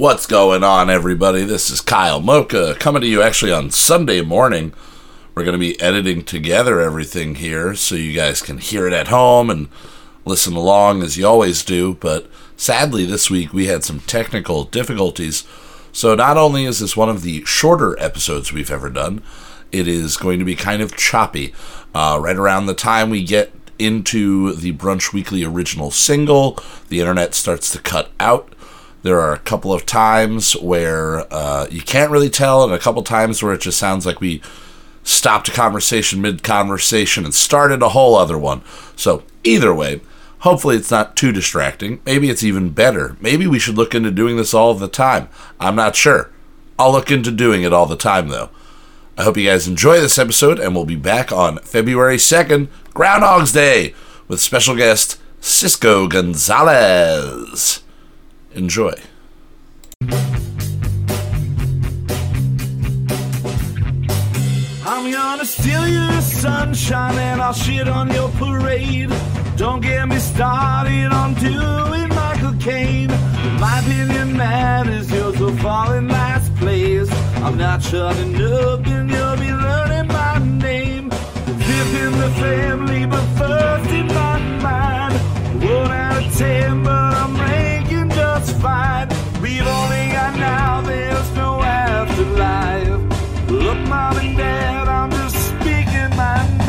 What's going on, everybody? This is Kyle Mocha coming to you actually on Sunday morning. We're going to be editing together everything here so you guys can hear it at home and listen along as you always do. But sadly, this week we had some technical difficulties. So, not only is this one of the shorter episodes we've ever done, it is going to be kind of choppy. Uh, right around the time we get into the Brunch Weekly original single, the internet starts to cut out. There are a couple of times where uh, you can't really tell, and a couple times where it just sounds like we stopped a conversation mid conversation and started a whole other one. So, either way, hopefully it's not too distracting. Maybe it's even better. Maybe we should look into doing this all the time. I'm not sure. I'll look into doing it all the time, though. I hope you guys enjoy this episode, and we'll be back on February 2nd, Groundhog's Day, with special guest Cisco Gonzalez. Enjoy. I'm gonna steal your sunshine and I'll shit on your parade. Don't get me started on doing Michael Caine. My opinion matters, fall in last place. I'm not shutting up and you'll be learning my name. Fifth in the family, but first in my mind. One out of ten, but Fine. We've only got now, there's no afterlife. Look, mom and dad, I'm just speaking my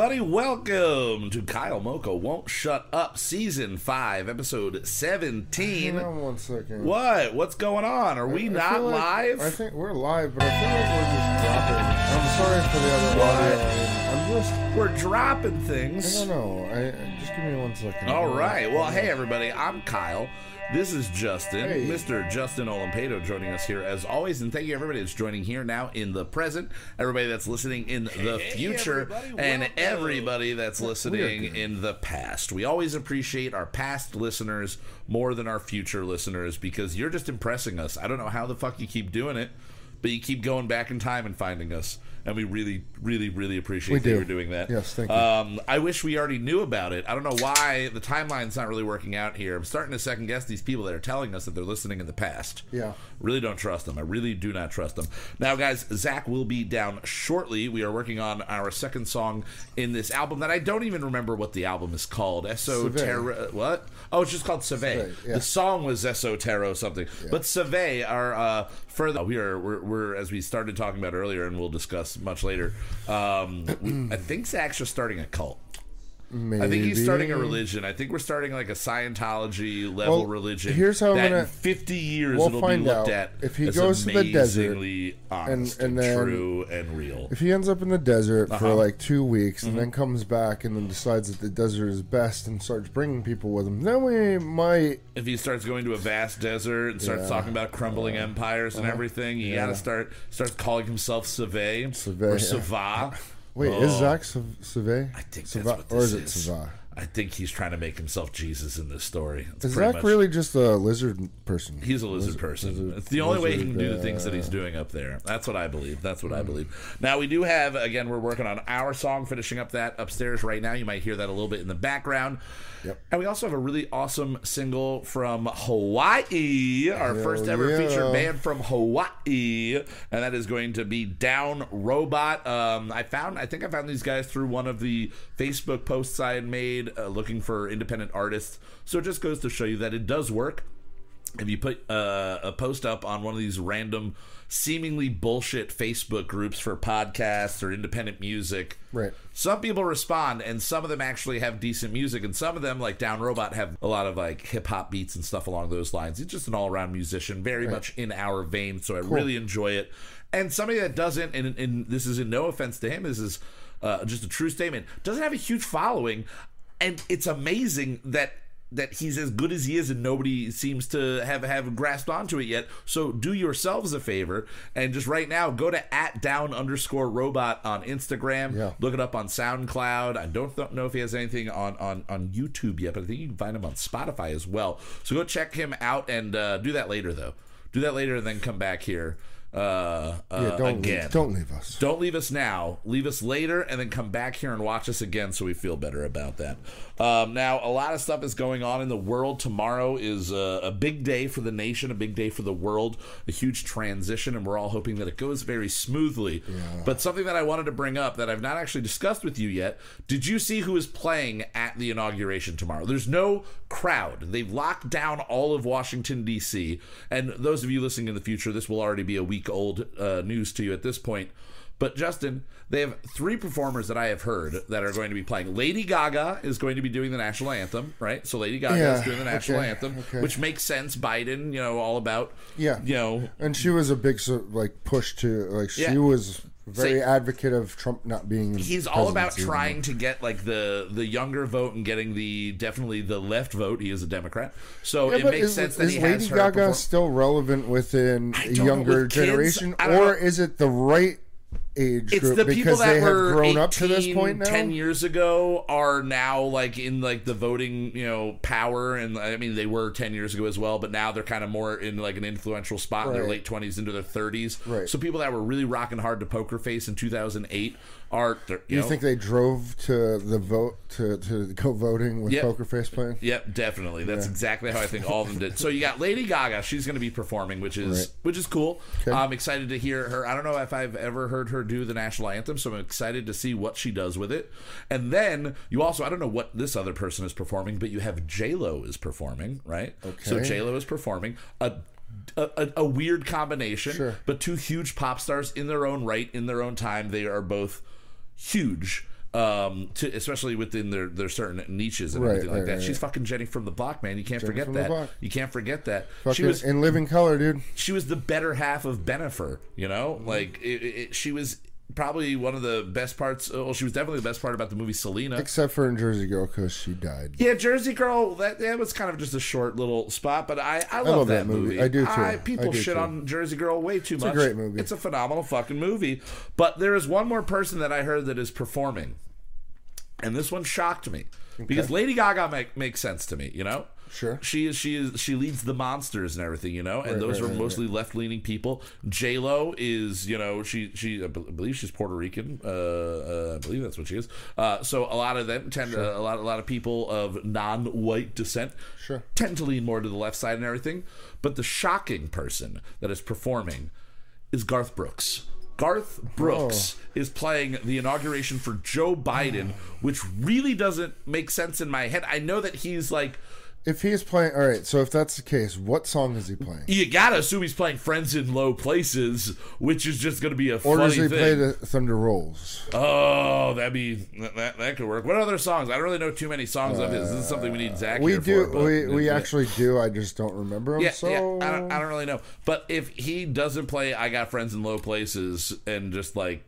everybody, welcome to Kyle Mocha Won't Shut Up Season 5, Episode 17. Hang on one second. What? What's going on? Are we I not like- live? I think we're live, but I feel like we're just dropping. I'm sorry for the other audio. I'm just. We're dropping things. I don't know. I I- just give me one second. All right. Well, hey, everybody, I'm Kyle. This is Justin, Hey. Mr. Justin Olimpedo, joining us here as always. And thank you, everybody that's joining here now in the present, everybody that's listening in the future, and everybody that's listening in the past. We always appreciate our past listeners more than our future listeners because you're just impressing us. I don't know how the fuck you keep doing it, but you keep going back in time and finding us. And we really, really, really appreciate We that do. you're doing that. Yes, thank you. Um, I wish we already knew about it. I don't know why the timeline's not really working out here. I'm starting to second guess these people that are telling us that they're listening in the past. Yeah. Really don't trust them. I really do not trust them. Now, guys, Zach will be down shortly. We are working on our second song in this album that I don't even remember what the album is called. Esoterra. What? Oh, it's just called Save. Yeah. The song was Esotero something. But Save are uh, further. We are, we're, we're, as we started talking about earlier, and we'll discuss much later. Um, I think Zach's just starting a cult. I think he's starting a religion. I think we're starting like a Scientology level Well, religion. here's how I'm gonna- in 50 years we'll it'll find be looked out. at If he goes to the desert honest and- and, and then- true and real. If he ends up in the desert Uh-huh. for like two weeks Mm-hmm. and then comes back and then decides that the desert is best and starts bringing people with him, then we might. if he starts going to a vast desert and starts Yeah. talking about crumbling empires and everything, you Yeah. got to start starts calling himself Save Save, or. Sava. Wait, is Oh. Zach Save? I think that's what or this is it Sava? I think he's trying to make himself Jesus in this story. It's Is Zach much- really just a lizard person? He's a lizard, person. it's the only way he can do the things that he's uh, doing up there. That's what I believe. That's Hmm. what I believe. Now we do have again. We're working on our song, finishing up that upstairs right now. You might hear that a little bit in the background. Yep. And we also have a really awesome single from Hawaii, our Hell first ever yeah. featured band from Hawaii, and that is going to be Down Robot. Um, I found, I think I found these guys through one of the Facebook posts I had made, uh, looking for independent artists. So it just goes to show you that it does work if you put uh, a post up on one of these random, seemingly bullshit Facebook groups for podcasts or independent music, Right. Some people respond, and some of them actually have decent music, and some of them, like Down Robot, have a lot of like hip hop beats and stuff along those lines. He's just an all around musician, very much in our vein, so I really enjoy it. And somebody that doesn't, and, and this is in no offense to him, this is uh, just a true statement, doesn't have a huge following, and it's amazing that that he's as good as he is and nobody seems to have have grasped onto it yet. So do yourselves a favor and just right now go to at down underscore robot on instagram. Yeah. look it up on soundcloud. I don't th- know if he has anything on, on on youtube yet but i think you can find him on spotify as well. So go check him out and uh, do that later though. Do that later and then come back here uh, uh Yeah, don't again leave, don't leave us. don't leave us now. Leave us later, and then come back here and watch us again, so we feel better about that. Um, now, a lot of stuff is going on in the world. Tomorrow is a, a big day for the nation, a big day for the world, a huge transition, and we're all hoping that it goes very smoothly. But something that I wanted to bring up that I've not actually discussed with you yet: Did you see who is playing at the inauguration tomorrow? There's no crowd. They've locked down all of Washington D.C. And those of you listening in the future, this will already be a week old uh, news to you at this point. But Justin, they have three performers that I have heard that are going to be playing. Lady Gaga is going to be doing the national anthem, right? So Lady Gaga Yeah, is doing the national okay, anthem, okay. which makes sense. Biden, you know, all about, Yeah. you know, And she was a big like push to like she Yeah. was very Say- advocate of Trump not being. he's all about trying to get like the the younger vote and getting the definitely the left vote. He is a Democrat, so Yeah, it makes is, sense that is he Lady Gaga perform- still relevant within a younger generation, or know. is it the right age it's group the people because that they have were grown up to this point now? 10 years ago are now like in like the voting you know power and i mean they were 10 years ago as well but now they're kind of more in like an influential spot in their late 20s into their 30s Right. so people that were really rocking hard to poker face in 2008 they're- Do you know, think they drove to the vote to, to go voting with Yep. Poker Face playing? Yep, definitely. That's exactly how I think all of them did. So you got Lady Gaga. She's going to be performing, which is Right. which is cool. Okay. I'm excited to hear her. I don't know if I've ever heard her do the national anthem, so I'm excited to see what she does with it. And then you also I don't know what this other person is performing, but you have J Lo is performing, right? Okay. So. J Lo is performing a. A, a, a weird combination, Sure. but two huge pop stars in their own right, in their own time. They are both huge, um, to, especially within their, their certain niches and Right, everything like right, that. right, She's fucking Jenny from the block, man. You can't Jenny forget that. You can't forget that. Fucking she was in living color, dude. she was the better half of Bennifer. You know, Mm-hmm. like it, it- she was probably one of the best parts. Uh, well, she was definitely the best part about the movie Selena. Except for in Jersey Girl because she died. Yeah, Jersey Girl. That, that was kind of just a short little spot, but I, I, love, love that, that movie. movie. I do, too. I people do, shit too. on Jersey Girl way too much. It's a great movie. It's a phenomenal fucking movie. But there is one more person that I heard that is performing, and this one shocked me because Lady Gaga make, makes sense to me. You know, Sure. She is she is she leads the monsters and everything. You know, and Right, those right, are right, mostly left leaning people. J Lo is you know she she I believe she's Puerto Rican. Uh, uh, I believe that's what she is. Uh, so a lot of them tend to, a lot a lot of people of non white descent Sure. tend to lean more to the left side and everything. But the shocking person that is performing is Garth Brooks. Garth oh. Brooks is playing the inauguration for Joe Biden, oh. which really doesn't make sense in my head. I know that he's like If he is playing, all right. So if that's the case, what song is he playing? You gotta assume he's playing "Friends in Low Places," which is just gonna be a Or funny does he thing. play the Thunder Rolls? oh, that'd be that, that, could work. What other songs? I don't really know too many songs of his. Is this is uh, something we need Zach. We do. for, we we actually do. I just don't remember him. Yeah, so yeah. I don't, I don't really know. But if he doesn't play "I Got Friends in Low Places" and just like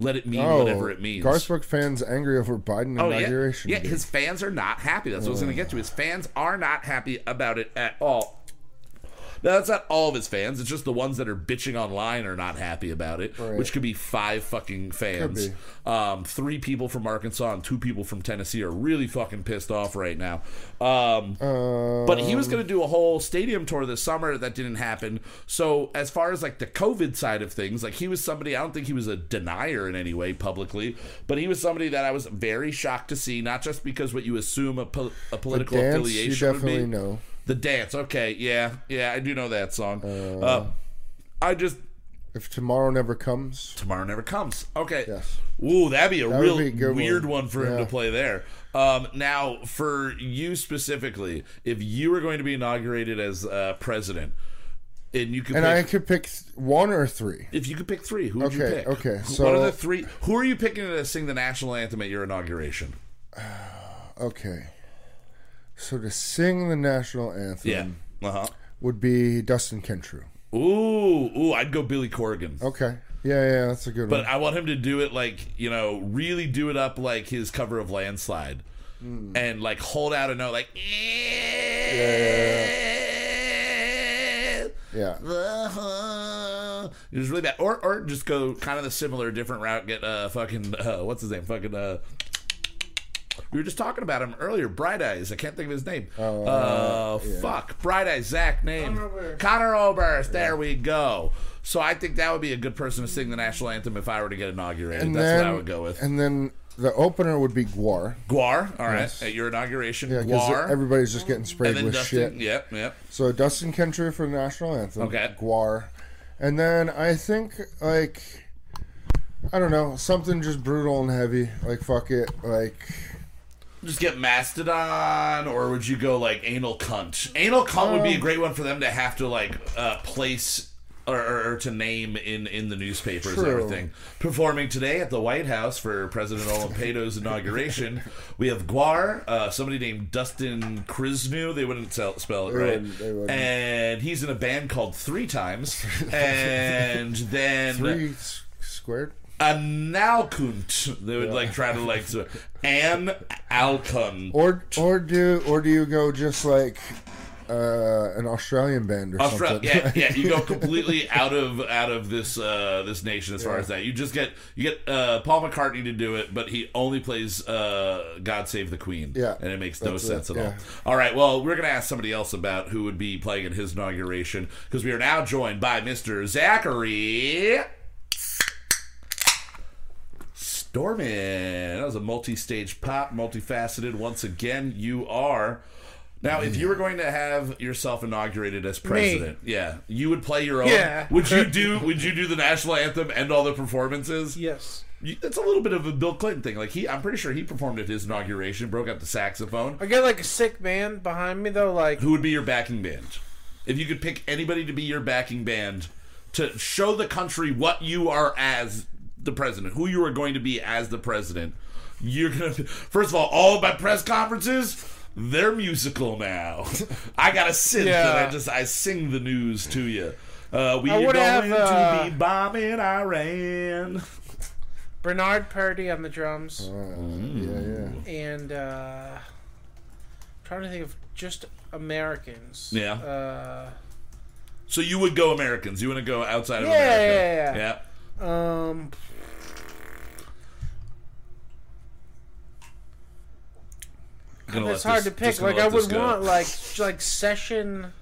let it mean oh, whatever it means, Garth Brooks fans angry over Biden Oh inauguration. yeah. dude. His fans are not happy. That's what I was going to get to. His fans are not happy about it at all. Now that's not all of his fans. It's just the ones that are bitching online are not happy about it, Right. which could be five fucking fans. Um, three people from Arkansas and two people from Tennessee are really fucking pissed off right now. Um, but he was going to do a whole stadium tour this summer that didn't happen. So as far as like the COVID side of things, like he was somebody I don't think he was a denier in any way publicly, but he was somebody that I was very shocked to see. Not just because what you assume a, po- a political dance, you affiliation would definitely be. know. The dance, okay, yeah, yeah, I do know that song. Uh, I just If tomorrow never comes, tomorrow never comes. Okay. Yes. Ooh, that'd be a real be a weird one. one, for him to play there. Um, now, for you specifically, if you were going to be inaugurated as uh, president, and you could and I pick, could pick one or three. if you could pick three, who would you pick? okay, so- what are the three? Who are you picking to sing the national anthem at your inauguration? Okay. So to sing the national anthem Yeah. Uh huh. would be Dustin Kensrue. Ooh, ooh, I'd go Billy Corgan. Okay. Yeah, yeah, that's a good But one. But I want him to do it like, you know, really do it up like his cover of Landslide. Hmm. And like hold out a note like Yeah. It was really bad. Or or just go kind of the similar different route, get uh fucking uh what's his name? Fucking uh we were just talking about him earlier. Bright Eyes. I can't think of his name. uh, fuck. Bright Eyes. Zach name. Conor Oberst. Conor Oberst. There we go. So I think that would be a good person to sing the national anthem if I were to get inaugurated. And That's then, what I would go with. And then the opener would be GWAR. GWAR, all right, Yes. at your inauguration, Yeah, because GWAR, everybody's just getting sprayed and then with Dustin. shit. Yep, yep. So Dustin Kensrue for the national anthem. Okay. GWAR. And then I think like I don't know, something just brutal and heavy. Like fuck it. Like Just get Mastodon, or would you go like Anal Cunt? Anal Cunt would be a Um, great one for them to have to like uh, place. Or, or, or to name in, in the newspapers and everything. Performing today at the White House for President Olimpedo's inauguration, we have GWAR, uh, somebody named Dustin Krisnu. They wouldn't sell, spell it right. wouldn't. And he's in a band called Three Times. And then three s- squared. Analkunt. They would like try to like so, An Alkunt. Or or do or do you go just like uh, an Australian band or Australia, something? yeah, yeah. You go completely out of out of this uh, this nation as far as that. You just get you get uh, Paul McCartney to do it, but he only plays uh, "God Save the Queen." Yeah, and it makes no sense it, at yeah. all. All right, well, we're gonna ask somebody else about who would be playing at his inauguration because we are now joined by Mister Zachary. Stormin. That was a multi-stage pop, multifaceted. Once again, you are. Now, if you were going to have yourself inaugurated as president, yeah, you would play your own. Yeah. Would you do? Would you do the national anthem and all the performances? Yes. You- It's a little bit of a Bill Clinton thing. Like he, I'm pretty sure he performed at his inauguration, broke out the saxophone. I got like a sick band behind me though, like Who would be your backing band? If you could pick anybody to be your backing band to show the country what you are as the president, who you are going to be as the president, you're gonna. First of all, all of my press conferences. They're musical now. I got a synth Yeah. and I just I sing the news to you. Uh, we are would have, going uh, to be bombing Iran. Bernard Purdie on the drums, yeah, yeah. and uh, trying to think of just Americans. Yeah. Uh, So you would go Americans. You want to go outside of Yeah, America? yeah, yeah. um, Gonna let it's hard this- to pick. Like I would want like like session.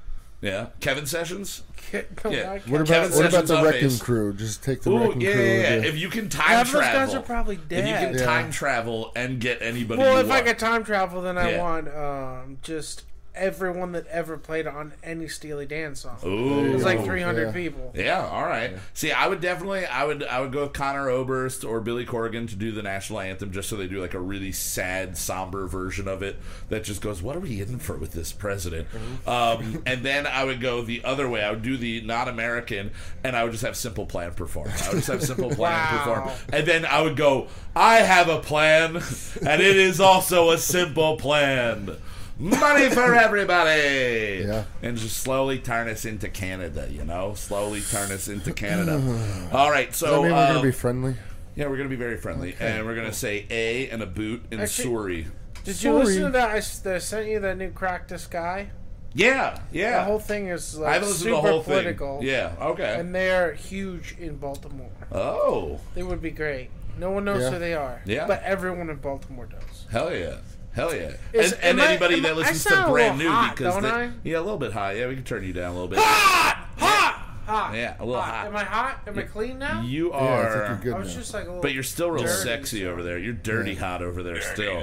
Yeah, Kevin Sessions. No, Yeah. not What about Kevin what about the wrecking bass. crew? Just take the Ooh, wrecking yeah, crew. yeah, yeah. with. If you can time Half those travel, guys are probably dead. if you can Yeah. time travel and get anybody, well, you if I want. could time travel, then I Yeah. want um, just everyone that ever played on any Steely Dan song. Ooh. It was like Oh, 300 yeah. people. Yeah, all right. See, I would definitely, I would, I would go with Conor Oberst or Billy Corgan to do the national anthem, just so they do like a really sad, somber version of it that just goes, "What are we in for with this president?" Um, and then I would go the other way. I would do the not American, and I would just have Simple Plan perform. I would just have Simple Plan Wow. perform, and then I would go, "I have a plan, and it is also a simple plan." Money for everybody, Yeah. and just slowly turn us into Canada. You know, slowly turn us into Canada. All right, Does that so mean we're uh, gonna be friendly? yeah, we're gonna be very friendly, and we're gonna say a and a boot and Actually- sorry. Did you Sorry. listen to that? I s- that I sent you that new Crack the Sky. Yeah, yeah. The whole thing is I like haven't listened super the whole political. thing. Yeah, okay. And they're huge in Baltimore. oh, They would be great. No one knows Yeah. who they are. Yeah. But everyone in Baltimore does. hell yeah. Hell yeah. Is- and and I- anybody that I listens to brand new hot, because don't they, I? yeah, a little bit high. Yeah, we can turn you down a little bit. Hot! Hot! Yeah, a little hot. Am I hot? Am I clean now? You Yeah, I are think you're I was now. just like a little. But you're still real dirty, sexy so- over there. You're dirty hot over there still.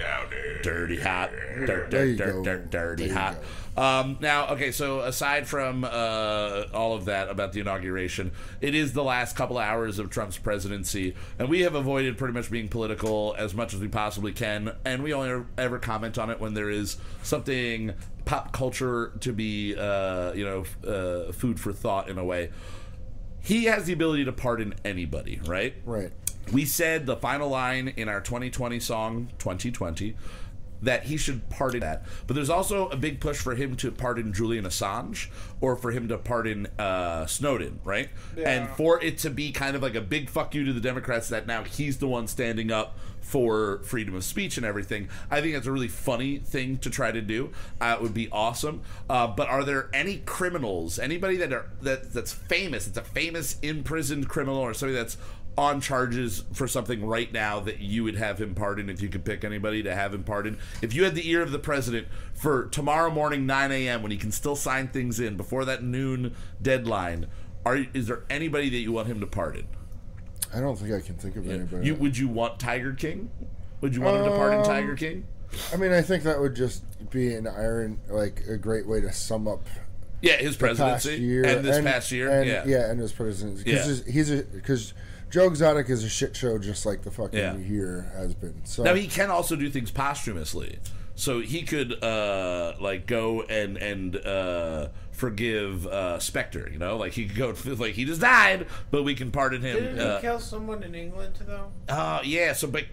Dirty hot. Dirt, There dirt, you dirt, go. dirt, dirty There you hot. Um, now, okay, so aside from uh, all of that about the inauguration, it is the last couple hours of Trump's presidency, and we have avoided pretty much being political as much as we possibly can, and we only ever comment on it when there is something pop culture to be, uh, you know, uh, food for thought in a way. He has the ability to pardon anybody, right? Right. We said the final line in our 2020 song, 2020, that he should pardon that. But there's also a big push for him to pardon Julian Assange or for him to pardon uh, Snowden, right? Yeah. And for it to be kind of like a big fuck you to the Democrats that now he's the one standing up for freedom of speech and everything. I think that's a really funny thing to try to do. Uh, it would be awesome. Uh, but are there any criminals, anybody that are that that's famous? It's a famous imprisoned criminal or somebody that's on charges for something right now that you would have him pardoned if you could pick anybody to have him pardoned. If you had the ear of the president for tomorrow morning 9 a.m. when he can still sign things in before that noon deadline, are is there anybody that you want him to pardon? I don't think I can think of anybody. You would you want Tiger King? Would you want him to pardon Um, Tiger King? I mean, I think that would just be an iron, like a great way to sum up Yeah, his presidency year and this past year. and, yeah. yeah, and his presidency. Yeah. Because he's a because Joe Exotic is a shit show, just like the fucking Yeah. year has been. So Now he can also do things posthumously, so he could uh, like go and and uh, forgive uh, Spector. You know, like he could go like he just died, but we can pardon him. Didn't Uh, he kill someone in England though? uh, yeah. So, but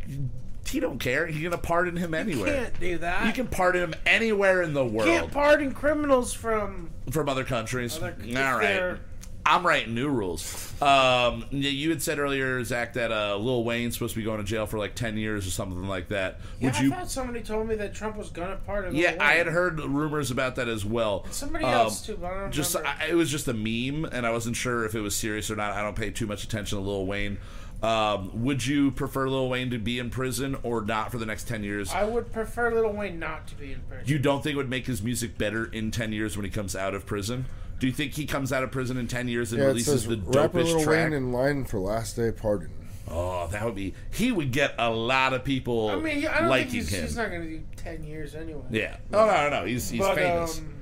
he don't care. He's gonna pardon him anywhere. Can't do that. You can pardon him anywhere in the world Can't pardon criminals from. from other countries. Other- if All right. they're- I'm writing new rules. Um, you had said earlier, Zach, that uh, Lil Wayne's supposed to be going to jail for like ten years or something like that. Yeah, Would I you? thought somebody told me that Trump was gonna pardon. Yeah, Lil I had heard rumors about that as well. Somebody Um, else too, but I don't Just, remember. I, it was just a meme, and I wasn't sure if it was serious or not. I don't pay too much attention to Lil Wayne. Um, would you prefer Lil Wayne to be in prison or not for the next ten years? I would prefer Lil Wayne not to be in prison. you don't think it would make his music better in ten years when he comes out of prison? Do you think he comes out of prison in ten years and yeah, it releases says the rapper dopest Lil track? Wayne in line for last day pardon. oh, that would be. He would get a lot of people I mean, I don't liking think he's, him. he's not gonna do ten years anyway. yeah. Oh no, no, no. He's he's but, famous. Um,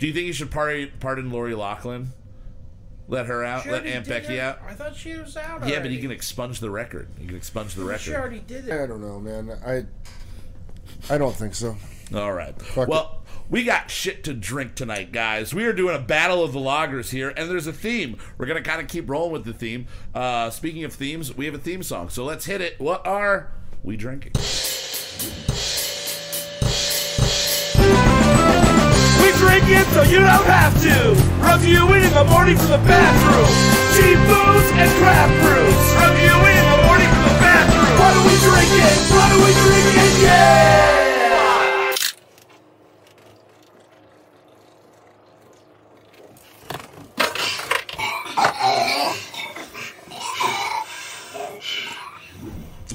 Do you think he should pardon, pardon Lori Loughlin? Let her out. she Let already Aunt Becky it. out. I thought she was out. Yeah, but he already. can expunge the record. He can expunge the record. She already did it. I don't know, man. I I don't think so. All right. Fuck well, we got shit to drink tonight, guys. We are doing a battle of the lagers here, and there's a theme. We're gonna kind of keep rolling with the theme. Uh, speaking of themes, we have a theme song, so let's hit it. What are we drinking? Drink it so you don't have to. Review it in the morning from the bathroom. Cheap booze and craft brews. Review it in the morning from the bathroom. What are we drinking? What are we drinking? Yeah!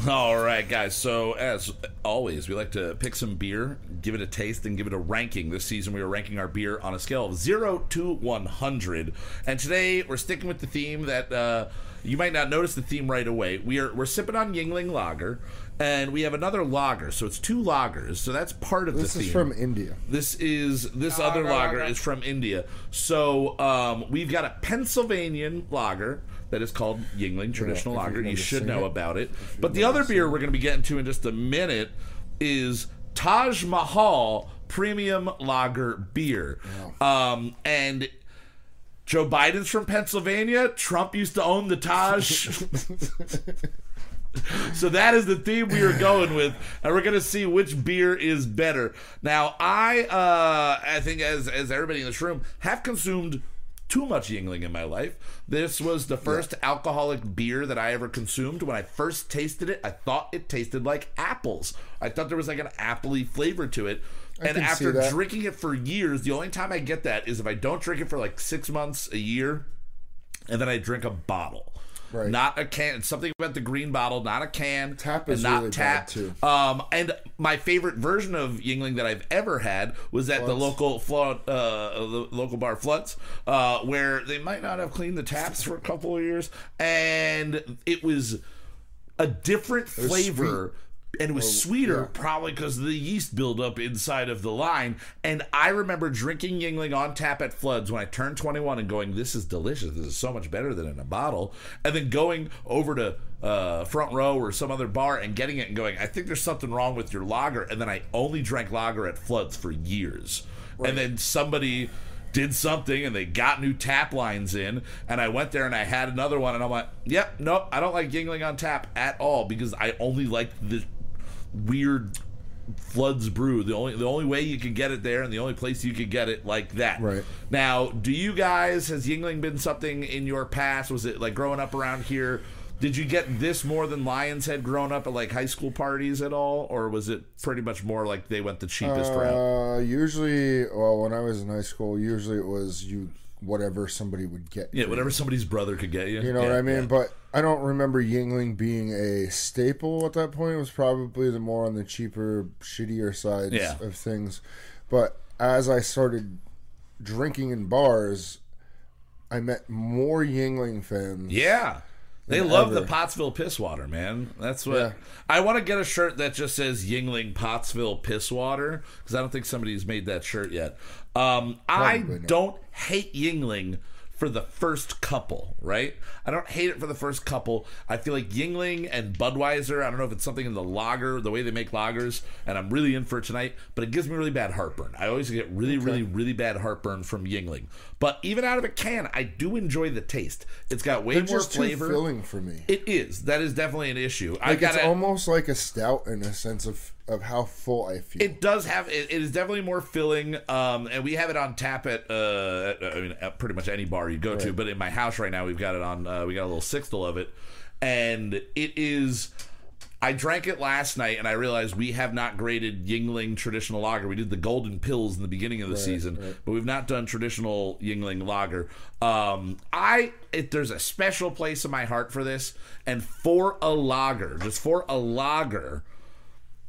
All right, guys. So as always, we like to pick some beer, give it a taste, and give it a ranking. This season, we are ranking our beer on a scale of zero to one hundred. And today, we're sticking with the theme that uh, you might not notice the theme right away. We are we're sipping on Yuengling Lager, and we have another lager. So it's two lagers. So that's part of This the theme. This is from India. This is this No, other no, lager no. is from India. So um, we've got a Pennsylvanian lager that is called Yuengling Traditional you Lager. You should know it. about it. But the other beer we're going to be getting to in just a minute is Taj Mahal Premium Lager Beer. Um, and Joe Biden's from Pennsylvania. Trump used to own the Taj. So that is the theme we are going with, and we're going to see which beer is better. Now, I, uh, I think as as everybody in this room have consumed too much Yuengling in my life. This was the first alcoholic beer that I ever consumed. When I first tasted it, I thought it tasted like apples. I thought there was like an appley flavor to it. and after drinking it for years, the only time I get that is if I don't drink it for like six months, a year, and then I drink a bottle. Right. Not a can. Something about the green bottle, not a can. Tap is not really tap. bad, too. Um, and my favorite version of Yuengling that I've ever had was at the local flood, uh, the local bar Floods, uh, where they might not have cleaned the taps for a couple of years, and it was a different flavor. And it was sweeter, yeah. probably because of the yeast buildup inside of the line. And I remember drinking Yuengling on tap at Floods when I turned 21 and going, This is delicious. This is so much better than in a bottle. And then going over to uh, Front Row or some other bar and getting it and going, I think there's something wrong with your lager. And then I only drank lager at Floods for years. And then somebody did something and they got new tap lines in and I went there and I had another one and I'm like, yep, nope, I don't like Yuengling on tap at all because I only like the weird floods brew. The only the only way you could get it there and the only place you could get it like that. Right. now do you guys has yuengling been something in your past? Was it like growing up around here? Did you get this more than lions had grown up at like high school parties at all? Or was it pretty much more like they went the cheapest route? Uh, usually, well, when I was in high school, usually it was you whatever somebody would get. yeah whatever somebody's brother could get you You know Yeah, what I mean? yeah. But I don't remember Yuengling being a staple at that point. It was probably the more on the cheaper, shittier sides Yeah. of things. But as I started drinking in bars, I met more Yuengling fans. Yeah. They love the ever. Pottsville piss water, man. That's what Yeah. I want to get a shirt that just says Yuengling Pottsville piss water because I don't think somebody's made that shirt yet. Um, I don't hate Yuengling for the first couple, right? I don't hate it for the first couple. I feel like Yuengling and Budweiser, I don't know if it's something in the lager, the way they make lagers, and I'm really in for it tonight, but it gives me really bad heartburn. I always get really, really, really bad heartburn from Yuengling. But even out of a can, I do enjoy the taste. It's got way They're more just flavor. too filling for me. It is. That is definitely an issue. I Like got it's almost like a stout in a sense of of how full I feel. It does have. It, it is definitely more filling, um, and we have it on tap at. Uh, at, I mean, at pretty much any bar you go to. But in my house right now, we've got it on. Uh, we got a little sixtel of it, and it is. I drank it last night, and I realized we have not graded Yuengling traditional lager. We did the Golden Pils in the beginning of the season, but we've not done traditional Yuengling lager. Um, I it, there's a special place in my heart for this, and for a lager, just for a lager.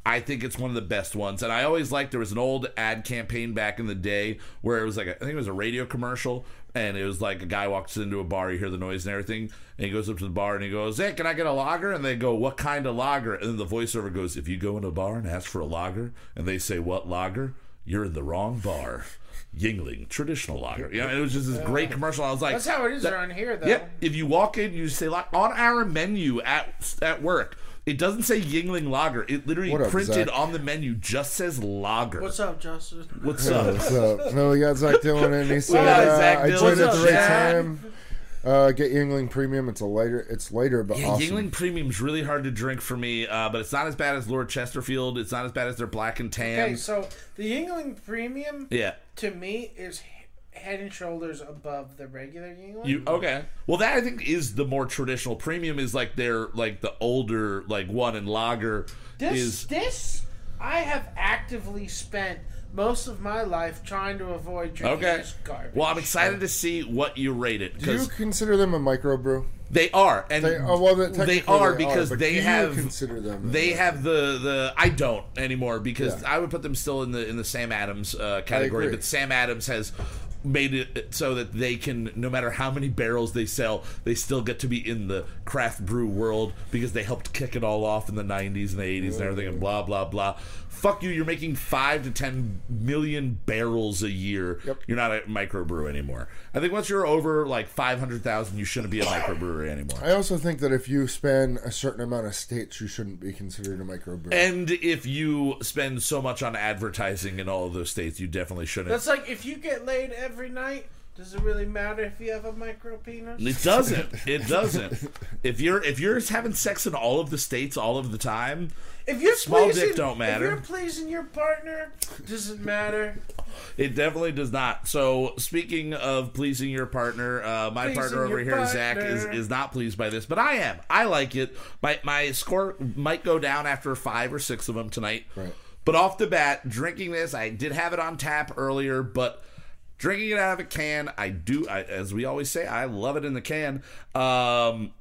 I think it's one of the best ones. And I always liked there was an old ad campaign back in the day where it was like a, I think it was a radio commercial and it was like a guy walks into a bar, you hear the noise and everything, and he goes up to the bar and he goes, Hey, can I get a lager? And they go, What kind of lager? And then the voiceover goes, If you go in a bar and ask for a lager and they say what lager, you're in the wrong bar. Yuengling, traditional lager. Yeah, it was just this great commercial. I was like, That's how it is that- around here, though. yeah, if you walk in, you say like on our menu at at work. It doesn't say Yuengling Lager. It literally up, printed Zach? on the menu just says Lager. What's up, Justin? What's up? What's up? No, we got Zach Dillon, and he said got uh, Zach I Dillon. joined at What's the right Zach? time. Uh, get Yuengling Premium. It's a lighter. It's later, but Yeah, awesome. Yuengling Premium's really hard to drink for me, uh, but it's not as bad as Lord Chesterfield. It's not as bad as their Black and Tan. Okay, so the Yuengling Premium yeah. to me is he- head and shoulders above the regular Yuengling. You okay? Well, that I think is the more traditional. Premium is like their like the older like one and lager this is this I have actively spent most of my life trying to avoid drinking okay. this garbage. Well, I'm excited to see what you rate it Do you consider them a microbrew? They are, and They- oh, well, they are they are, because but they you have consider them They in have the the. I don't anymore because Yeah. I would put them still in the in the Sam Adams uh, category. But Sam Adams has made it so that they can, no matter how many barrels they sell, they still get to be in the craft brew world because they helped kick it all off in the '90s and the '80s and everything, and blah blah blah. Fuck you! You're making five to ten million barrels a year. Yep. You're not a microbrew anymore. I think once you're over like five hundred thousand, you shouldn't be a microbrewery anymore. I also think that if you spend a certain amount of states, you shouldn't be considered a microbrew. And if you spend so much on advertising in all of those states, you definitely shouldn't. That's like if you get laid every night. Does it really matter if you have a micro penis? it doesn't. It doesn't. If you're if you're having sex in all of the states all of the time, If you're Small dick pleasing, don't matter. If you're pleasing your partner, does it matter? it definitely does not. So speaking of pleasing your partner, uh, my Pleasing partner over your here, Zach, is, is not pleased by this, but I am. I like it. My my score might go down after five or six of them tonight. Right. But off the bat, drinking this, I did have it on tap earlier, but drinking it out of a can, I do. I, as we always say, I love it in the can. Um,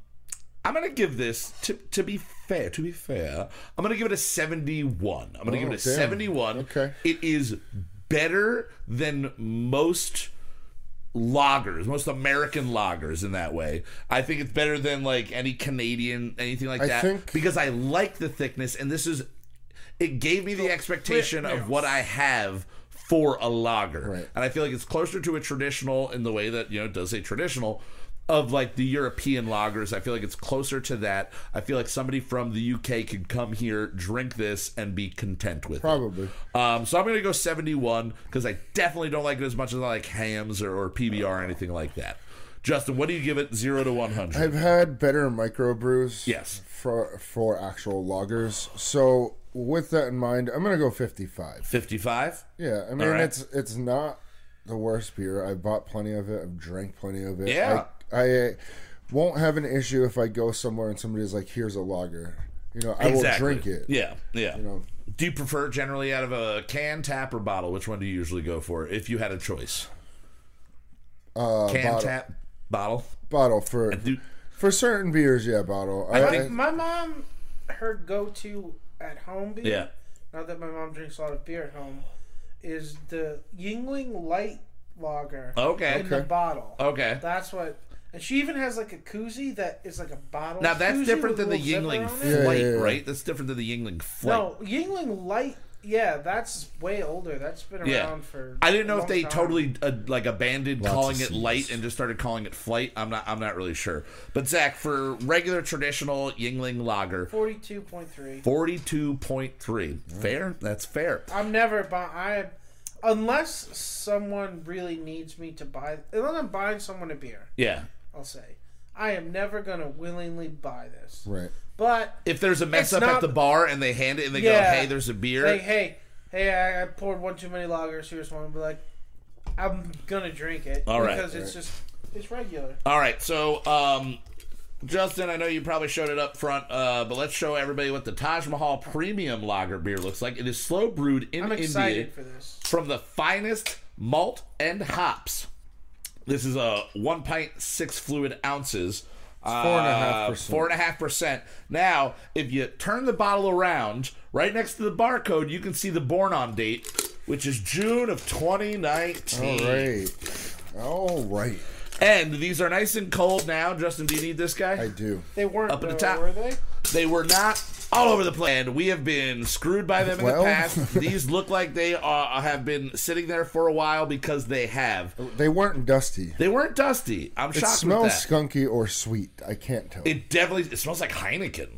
I'm gonna give this to to be fair. To be fair, I'm gonna give it a 71. I'm gonna Oh, give it a damn. 71. Okay. It is better than most lagers, most American lagers in that way. I think it's better than like any Canadian anything like I that think- because I like the thickness and this is it gave me the expectation of what I have for a lager. Right. And I feel like it's closer to a traditional in the way that, you know, it does say traditional of like the European lagers. I feel like it's closer to that. I feel like somebody from the UK could come here, drink this, and be content with it. Probably. Um, so I'm going to go 71 because I definitely don't like it as much as I like Hamm's or, or PBR or anything like that. Justin, what do you give it 0 to 100? I've had better microbrews. Yes. For for actual lagers. So with that in mind, I'm gonna go 55. 55? Yeah, I mean right. it's it's not the worst beer. I bought plenty of it. I've drank plenty of it. Yeah. I, I won't have an issue if I go somewhere and somebody's like, "Here's a lager." You know, I will drink it. Yeah, yeah. You know, Do you prefer generally out of a can, tap, or bottle? Which one do you usually go for if you had a choice? uh, Can, bottle, tap, bottle? bottle for Do, for certain beers. Yeah, bottle. I, My, I- my mom, her go-to at home beer. Yeah. Now that my mom drinks a lot of beer at home, is the Yuengling Light Lager. Okay. In the bottle. Okay. That's what. And she even has like a koozie that is like a bottle. Now that's different than the little Yuengling zipper on it. Yeah, Flight, yeah, yeah. right? That's different than the Yuengling Flight. No, Yuengling Light. Yeah, that's way older. That's been around Yeah. for. I didn't a know if they time. totally uh, like abandoned Lots calling it light and just started calling it flight. I'm not. I'm not really sure. But Zach, for regular traditional Yuengling lager, Forty-two point three. forty-two point three. Fair. That's fair. I'm never buy. I unless someone really needs me to buy. Unless I'm buying someone a beer, Yeah. I'll say I am never gonna willingly buy this. right. But If there's a mess It's up at the bar and they hand it and they go, "Hey, there's a beer." like, hey, hey, I, I poured one too many lagers. Here's one. But like, I'm gonna drink it All right. because it's just it's regular. All right, so um, Justin, I know you probably showed it up front, uh, but let's show everybody what the Taj Mahal Premium Lager beer looks like. It is slow brewed in I'm excited India for this. from the finest malt and hops. This is a one pint six fluid ounces. Uh, four and a half percent. Four and a half percent. Now, if you turn the bottle around, right next to the barcode, you can see the born on date, which is June of 2019. All right. All right. And these are nice and cold now. Justin, do you need this guy? I do. They weren't Up at the top. were they? They were not all over the place. And we have been screwed by them in Well. the past. These look like they are, have been sitting there for a while because they have. They weren't dusty. They weren't dusty. I'm It shocked with smells that. skunky or sweet. I can't tell. It definitely it smells like Heineken.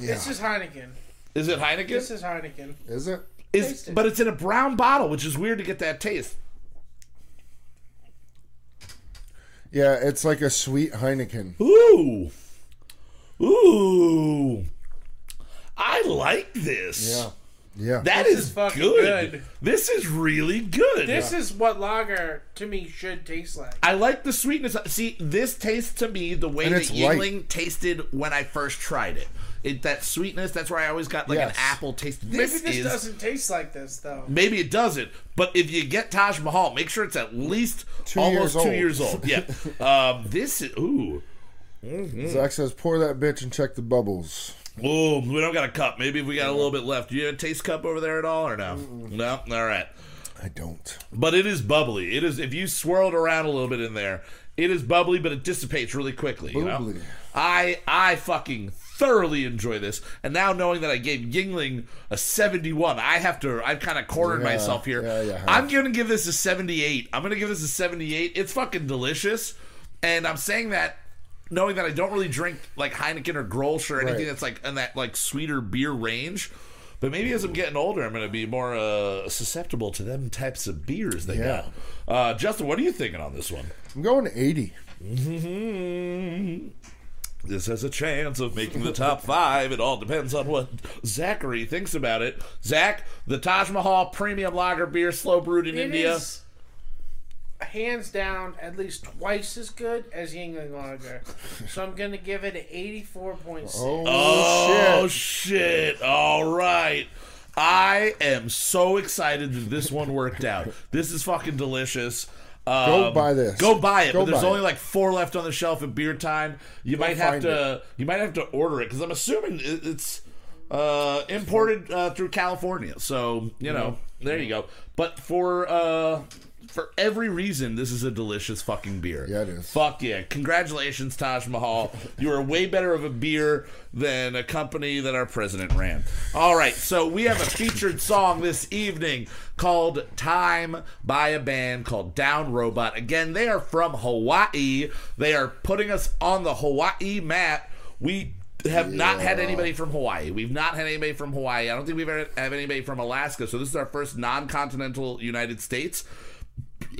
yeah. This is Heineken. Is it Heineken? This is Heineken. Is it? Is- it. but it's in a brown bottle, which is weird to get that taste. Yeah, it's like a sweet Heineken. Ooh, ooh, I like this. Yeah. Yeah. That This is, is fucking good. good. This is really good. This is what lager to me should taste like. I like the sweetness. See, this tastes to me the way And that it's light. Yuengling tasted when I first tried it. It that sweetness. That's where I always got like an apple taste. Maybe This this is doesn't taste like this though. maybe it doesn't. But if you get Taj Mahal, make sure it's at least Two almost years two old. years old. Yeah. um, this is ooh. Zach says, "Pour that bitch and check the bubbles." Oh, we don't got a cup. Maybe if we got a little bit left. Do you have a taste cup over there at all, or no? No. All right. I don't. But it is bubbly. It is. If you swirl it around a little bit in there, it is bubbly, but it dissipates really quickly. You know. Bubbly. I I fucking thoroughly enjoy this, and now knowing that I gave Yuengling a seventy-one, I have to. I've kind of cornered Yeah, myself here. yeah, have. I'm gonna give this a seventy-eight. I'm gonna give this a seventy-eight. It's fucking delicious, and I'm saying that. Knowing that I don't really drink like Heineken or Grolsch or anything Right. that's like in that like sweeter beer range, but maybe as I'm getting older, I'm going to be more uh, susceptible to them types of beers they Yeah. got. Uh, Justin, what are you thinking on this one? I'm going 80. This has a chance of making the top five. It all depends on what Zachary thinks about it. Zach, the Taj Mahal Premium Lager beer, slow brewed in It India. is hands down at least twice as good as Yuengling Lager. so I'm gonna give it an 84.6. Oh, Oh shit! shit! All right. I am so excited that this one worked out. This is fucking delicious. Um, Go buy this. Go buy it. Go but there's only it. like four left on the shelf at beer time. You might have find to. You might have to order it because I'm assuming it's uh, imported uh, through California. So you know, there you go. But for uh, for every reason, this is a delicious fucking beer. Yeah, it is. Fuck yeah. Congratulations, Taj Mahal. You are way better of a beer than a company that our president ran. All right, so we have a featured song this evening called Time by a band called Down Robot. Again, they are from Hawaii. They are putting us on the Hawaii map. We have not had anybody from Hawaii. We've not had anybody from Hawaii. I don't think we've ever have anybody from Alaska. So this is our first non-continental United States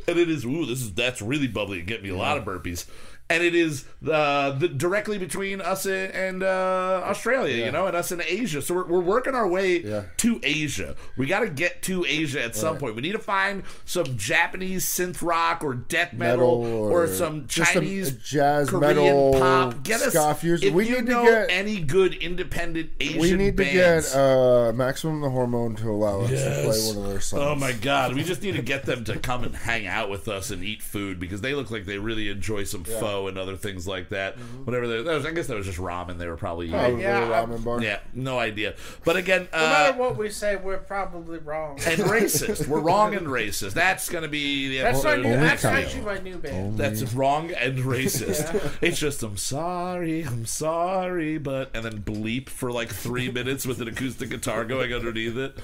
and it is ooh, this is that's really bubbly and get me a lot of burpees. And it is the, the directly between us and, and uh, Australia, you know, and us in Asia. So we're, we're working our way Yeah. to Asia. We got to get to Asia at some point. We need to find some Japanese synth rock or death metal, Metal or, or some some Chinese jazz Korean metal pop. Get us if We you need to know get- any good independent Asian We need to get uh, Maximum the Hormone to allow us to play one of their songs. Oh my god, we just need to get them to come and hang out with us and eat food because they look like they really enjoy some pho and other things like that. Whatever they, that was, I guess that was just ramen. They were probably eating. Probably Yeah, ramen bar. Yeah, no idea. But again, No matter uh, what we say, we're probably wrong. and racist. We're wrong and racist. That's going to be the That's, my episode. new, Only that's actually my new band. That's wrong and racist. It's just I'm sorry, I'm sorry, but and then bleep for like three minutes with an acoustic guitar going underneath it.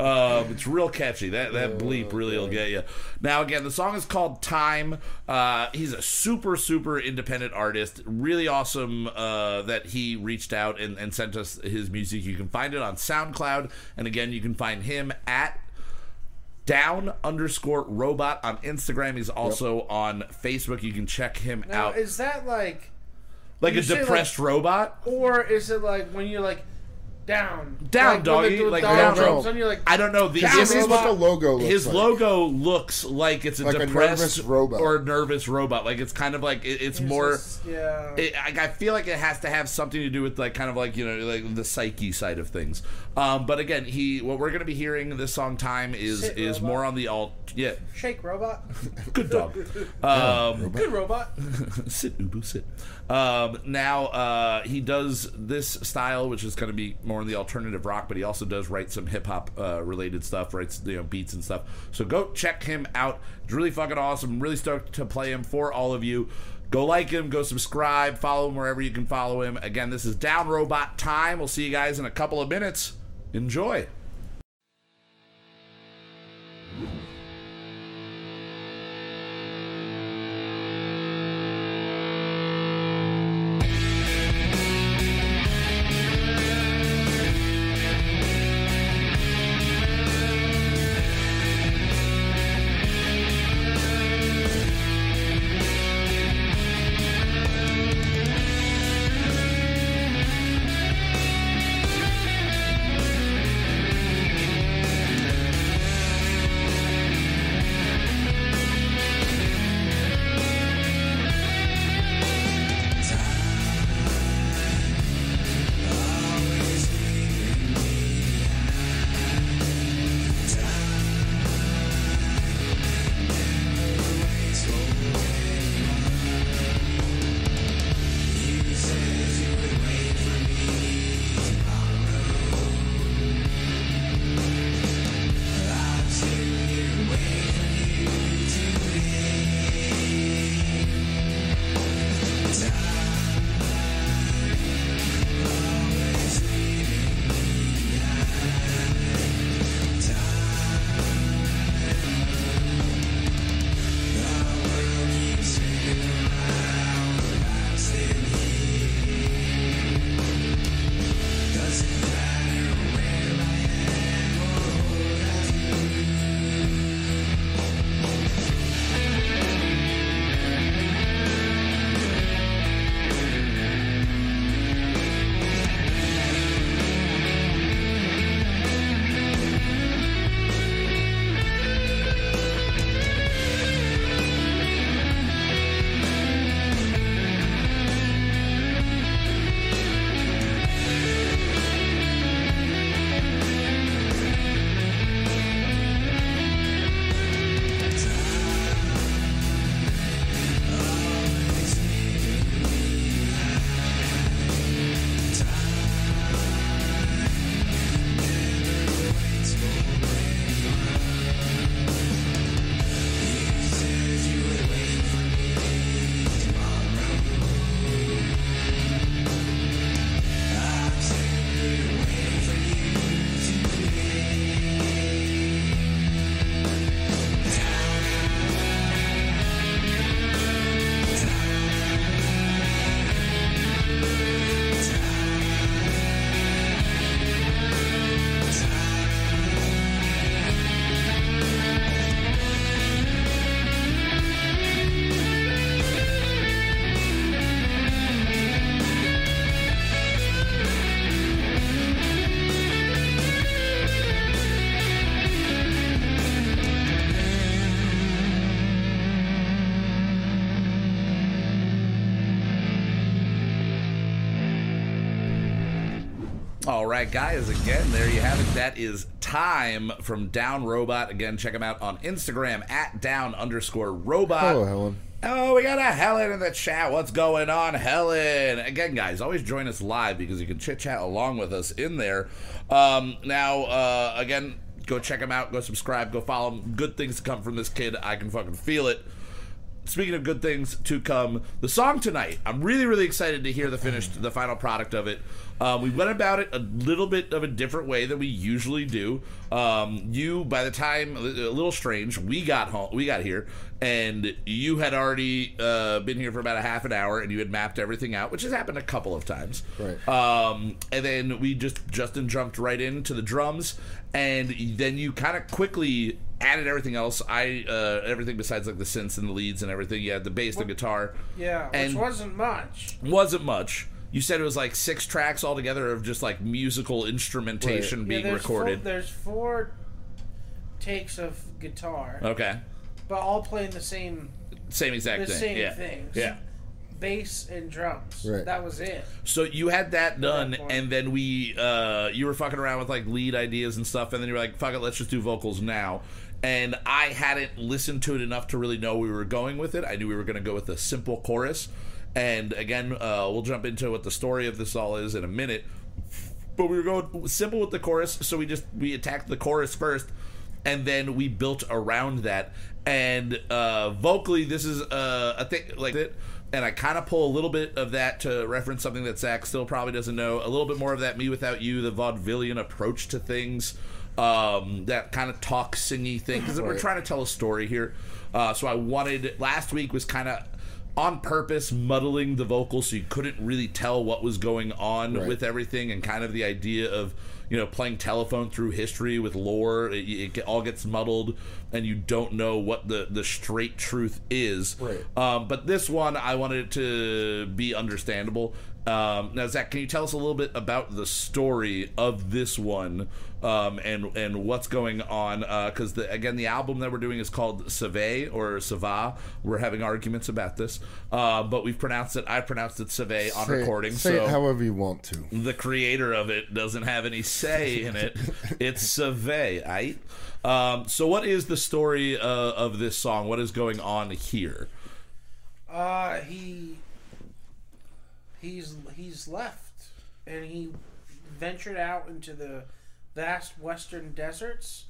Um, it's real catchy. That that bleep really will get you. Now again, the song is called Time. Uh, he's a super super independent artist. Really awesome uh, that he reached out and, and sent us his music. You can find it on SoundCloud, and again, you can find him at down underscore robot on Instagram. He's also on Facebook. You can check him Now, out. is that like, Like a say, like- depressed robot. or is it like when you're like down, Down, like, doggy, like down. jumps on you, like I don't know. The, This is what the logo looks like. his like. logo looks like it's a Like a depressed nervous robot. or a nervous robot. Like it's kind of like it, it's it's more. just- yeah. It, I, I feel like it has to have something to do with like kind of like you know like the psyche side of things. Um, but again, he what we're gonna be hearing this song "Time" is Sit, is robot. more on the alt. Yeah, Shake robot, good dog. Um, good robot. sit ubu sit um, now uh, he does this style which is going to be more in the alternative rock but he also does write some hip-hop uh, related stuff writes you know beats and stuff. So go check him out. It's really fucking awesome. Really stoked to play him for all of you. Go like him go subscribe follow him wherever you can follow him. Again this is down robot time. We'll see you guys in a couple of minutes. Enjoy All right, guys, again, there you have it. That is Time from Down Robot. Again, check him out on Instagram at down underscore robot. Hello, Helen. Oh, we got a Helen in the chat. What's going on, Helen? Again, guys, always join us live because you can chit chat along with us in there. Um, now, uh, again, go check him out. Go subscribe. Go follow him. Good things to come from this kid. I can fucking feel it. Speaking of good things to come, the song tonight. I'm really, really excited to hear the finished, the final product of it. Um, we went about it a little bit of a different way than we usually do. Um, you, by the time a little strange, we got home, we got here, and you had already uh, been here for about a half an hour, and you had mapped everything out, which has happened a couple of times. Right. Um, and then we just Justin jumped right into the drums, and then you kind of quickly added everything else. I uh, everything besides like the synths and the leads and everything. You had the bass, the guitar. Yeah, which wasn't much. Wasn't much. You said it was like six tracks altogether of just like musical instrumentation Yeah, being there's recorded. Four, there's four takes of guitar, okay, but all playing the same same exact the thing. same yeah. things. Yeah. Bass and drums. Right. That was it. So you had that done, that and then we, uh, you were fucking around with like lead ideas and stuff, and then you were like, "Fuck it, let's just do vocals now." And I hadn't listened to it enough to really know we were going with it. I knew we were going to go with a simple chorus, and again, uh, we'll jump into what the story of this all is in a minute. But we were going simple with the chorus, so we just we attacked the chorus first, and then we built around that. And uh, vocally, this is uh, a thing like it. And I kind of pull a little bit of that to reference something that Zach still probably doesn't know. A little bit more of that "mewithoutYou," the vaudevillian approach to things, um, that kind of talk singy thing. Because we're trying to tell a story here. Uh, so I wanted last week was kind of on purpose muddling the vocals so you couldn't really tell what was going on Right. with everything and kind of the idea of you know playing telephone through history with lore it, it all gets muddled and you don't know what the the straight truth is. Right. um, but this one i wanted it to be understandable. Um, now zach can you tell us a little bit about the story of this one um, and and what's going on because the again the album that we're doing is called Save or Sava. We're having arguments about this, uh, but we've pronounced it. I pronounced it Save on Say, recording. say so it however you want to. the creator of it doesn't have any say in it. It's Save, right? Um, so, what is the story uh, of this song? What is going on here? Uh, he he's he's left, and he ventured out into the vast western deserts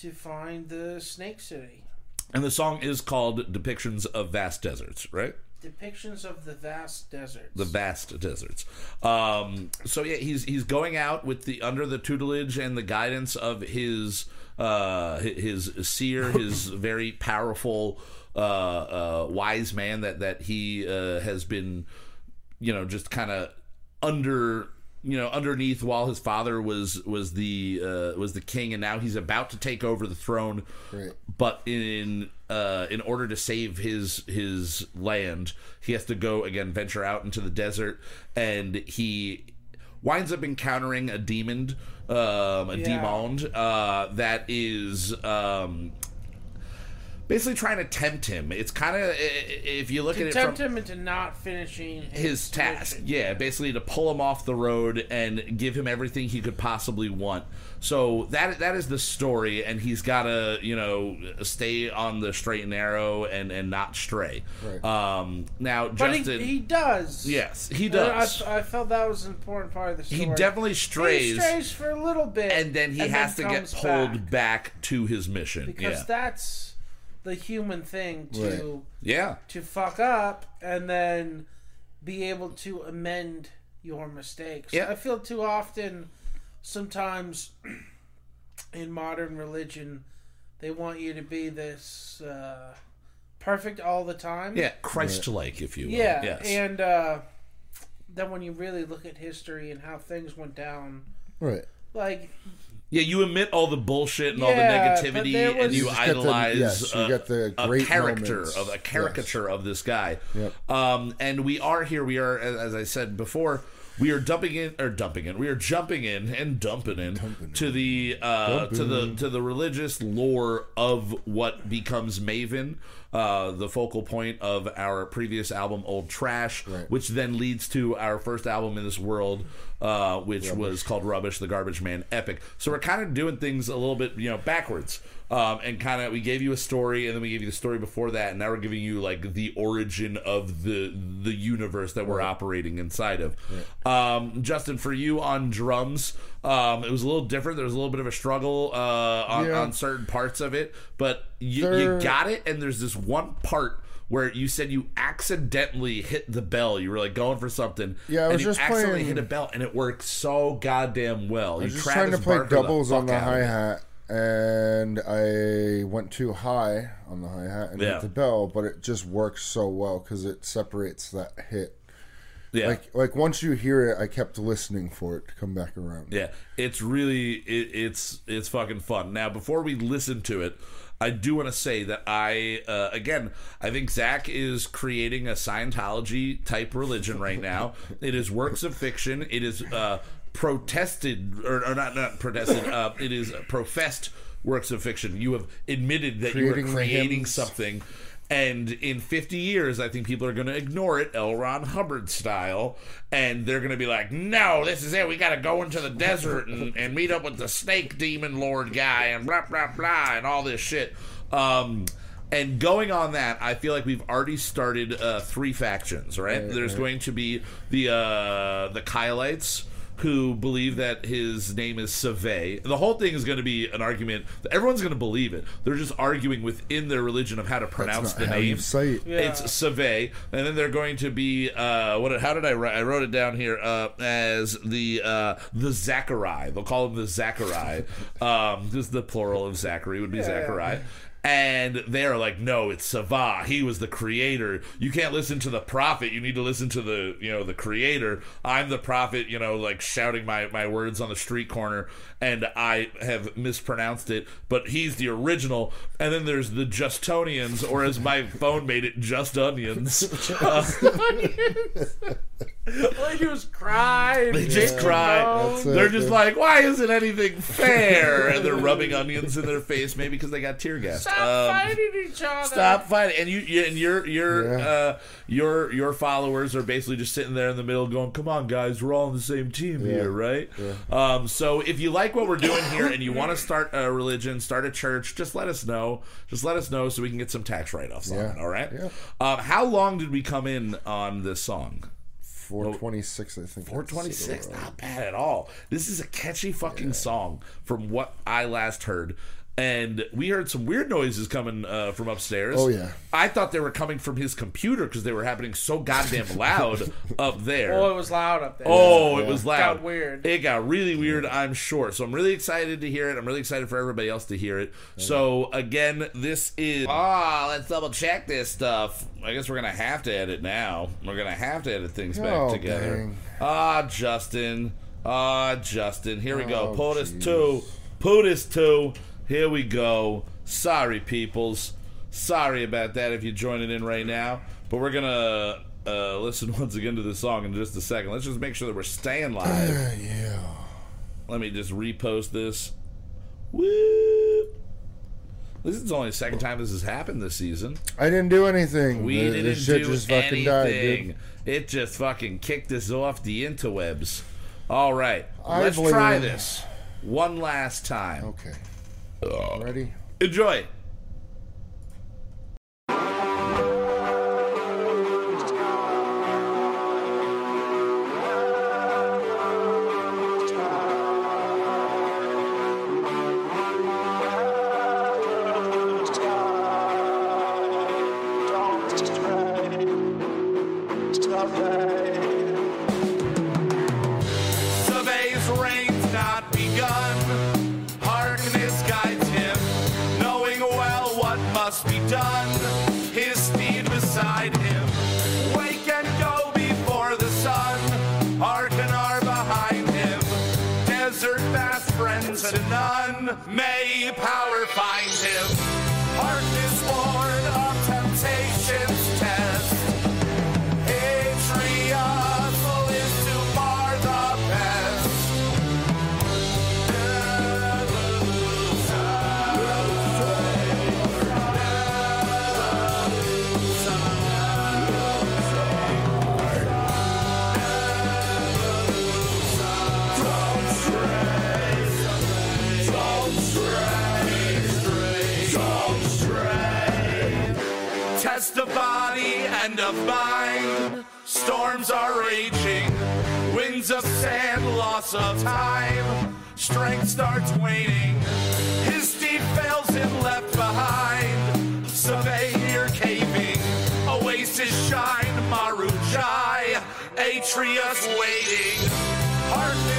to find the Snake City. And the song is called "Depictions of Vast Deserts," right? Depictions of the vast deserts. the vast deserts. Um, so yeah, he's he's going out with the under the tutelage and the guidance of his uh, his seer, his very powerful uh, uh, wise man that that he uh, has been, you know, just kind of under you know underneath while his father was was the uh, was the king and now he's about to take over the throne Right. but in uh, in order to save his his land he has to go again venture out into the desert and he winds up encountering a demon um, a Yeah. demon uh, that is um, basically trying to tempt him it's kind of if you look to at it tempt him into not finishing his, his task. mission. Yeah, basically to pull him off the road and give him everything he could possibly want. So that that is the story, and he's got to you know stay on the straight and narrow and and not stray. Right. Um, now But Justin, he, he does. yes, he And I, does. I felt that was an important part of the story. he definitely strays, He strays for a little bit, and then he has to get pulled back. back. to his mission. because yeah, that's the human thing to yeah, to fuck up and then be able to amend your mistakes. Yeah. I feel too often sometimes in modern religion they want you to be this uh, perfect all the time. yeah, Christ-like, if you will. Yeah, yes. and uh, then when you really look at history and how things went down, Right. like Yeah, you admit all the bullshit and Yeah, all the but negativity, there and was- you You just get the- idolize yes, you a, get the a great character moments. of a caricature of this guy. Yep. Um, and we are here. We are, as as I said before, we are dumping in or dumping in. We are jumping in and dumping in to the uh, to the to the religious lore of what becomes Maven. uh, the focal point of our previous album, Old Trash, Right. which then leads to our first album in this world, uh, which was called Rubbish, the Garbage Man Epic. So we're kind of doing things a little bit, you know, backwards. Um, and kind of, we gave you a story, and then we gave you the story before that, and now we're giving you like the origin of the the universe that we're operating inside of. Um, Justin, for you on drums, um, it was a little different. There was a little bit of a struggle uh, on, Yeah. on certain parts of it, but you, you got it. And there's this one part where you said you accidentally hit the bell. You were like going for something. Yeah, I and was you just accidentally playing- hit a bell, and it worked so goddamn well. I was you just Travis trying to play Barker doubles on the out of hi hat, and I went too high on the hi hat and Yeah. hit the bell, but it just works so well because it separates that hit. Yeah. Like, like once you hear it, I kept listening for it to come back around. Yeah, it's really it, it's it's fucking fun. Now, before we listen to it, I do want to say that I uh, again I think Zach is creating a Scientology type religion right now. it is works of fiction. It is uh, protested or, or not not protested. Uh, it is professed works of fiction. You have admitted that you are creating hymns. something. And in 50 years, I think people are going to ignore it, L. Ron Hubbard style, and they're going to be like, "No, this is it. We got to go into the desert and, and meet up with the snake demon lord guy and blah blah blah and all this shit." Um, and going on that, I feel like we've already started uh, three factions. Right? There's going to be the uh, the Kylites who believe that his name is Save. The whole thing is going to be an argument. Everyone's going to believe it. They're just arguing within their religion of how to pronounce not the how name. you say it. Yeah. It's Save, and then they're going to be uh, what? How did I write? I wrote it down here uh, as the uh, the Zachari. They'll call him the Zachari. um, this is the plural of Zachary would be Zachari. And they're like, no, it's Savah. He was the creator. You can't listen to the prophet. You need to listen to the, you know, the creator. I'm the prophet, you know, like shouting my, my words on the street corner, and I have mispronounced it, but he's the original. And then there's the Justonians, or as my phone made it, Just Onions. Uh, All you just cry. and They just cry. and moan. That's it. They're just like, why isn't anything fair? And they're rubbing onions in their face, maybe because they got tear gas. Stop Um, fighting each other. Stop fighting, and you, you and your your Yeah. uh, your your followers are basically just sitting there in the middle, going, "Come on, guys, we're all on the same team here, right?" Um, so if you like what we're doing here and you want to start a religion, start a church, just let us know. Just let us know so we can get some tax write offs on Yeah. it. All right. Yeah. Um, how long did we come in on this song? 426, I think. 426, not bad at all. This is a catchy fucking song from what I last heard. And we heard some weird noises coming uh, from upstairs. Oh, yeah. I thought they were coming from his computer because they were happening so goddamn loud up there. Oh, it was loud up there. Oh, it was loud. Got weird. It got really weird, I'm sure. So I'm really excited to hear it. I'm really excited for everybody else to hear it. So again, this is ah, let's double check this stuff. I guess we're gonna have to edit now. We're gonna have to edit things back Oh, together. dang. Ah, Justin. Ah, Justin. Here we go. Oh, POTUS jeez. 2. POTUS 2. Here we go. Sorry, peoples. Sorry about that if you're joining in right now. But we're going to uh, listen once again to the song in just a second. Let's just make sure that we're staying live. yeah. Let me just repost this. Woo! This is only the second time this has happened this season. I didn't do anything. We The- didn't this shit do just fucking died, anything. dude. it just fucking kicked us off the interwebs. All right, I let's try this one last time. Okay. Ready? Enjoy. Friend of mine. Storms are raging, winds of sand, loss of time. Strength starts waning, his steed fails him left behind. Surveyor caving, oasis shine, Marujai, Atreus waiting. Heartless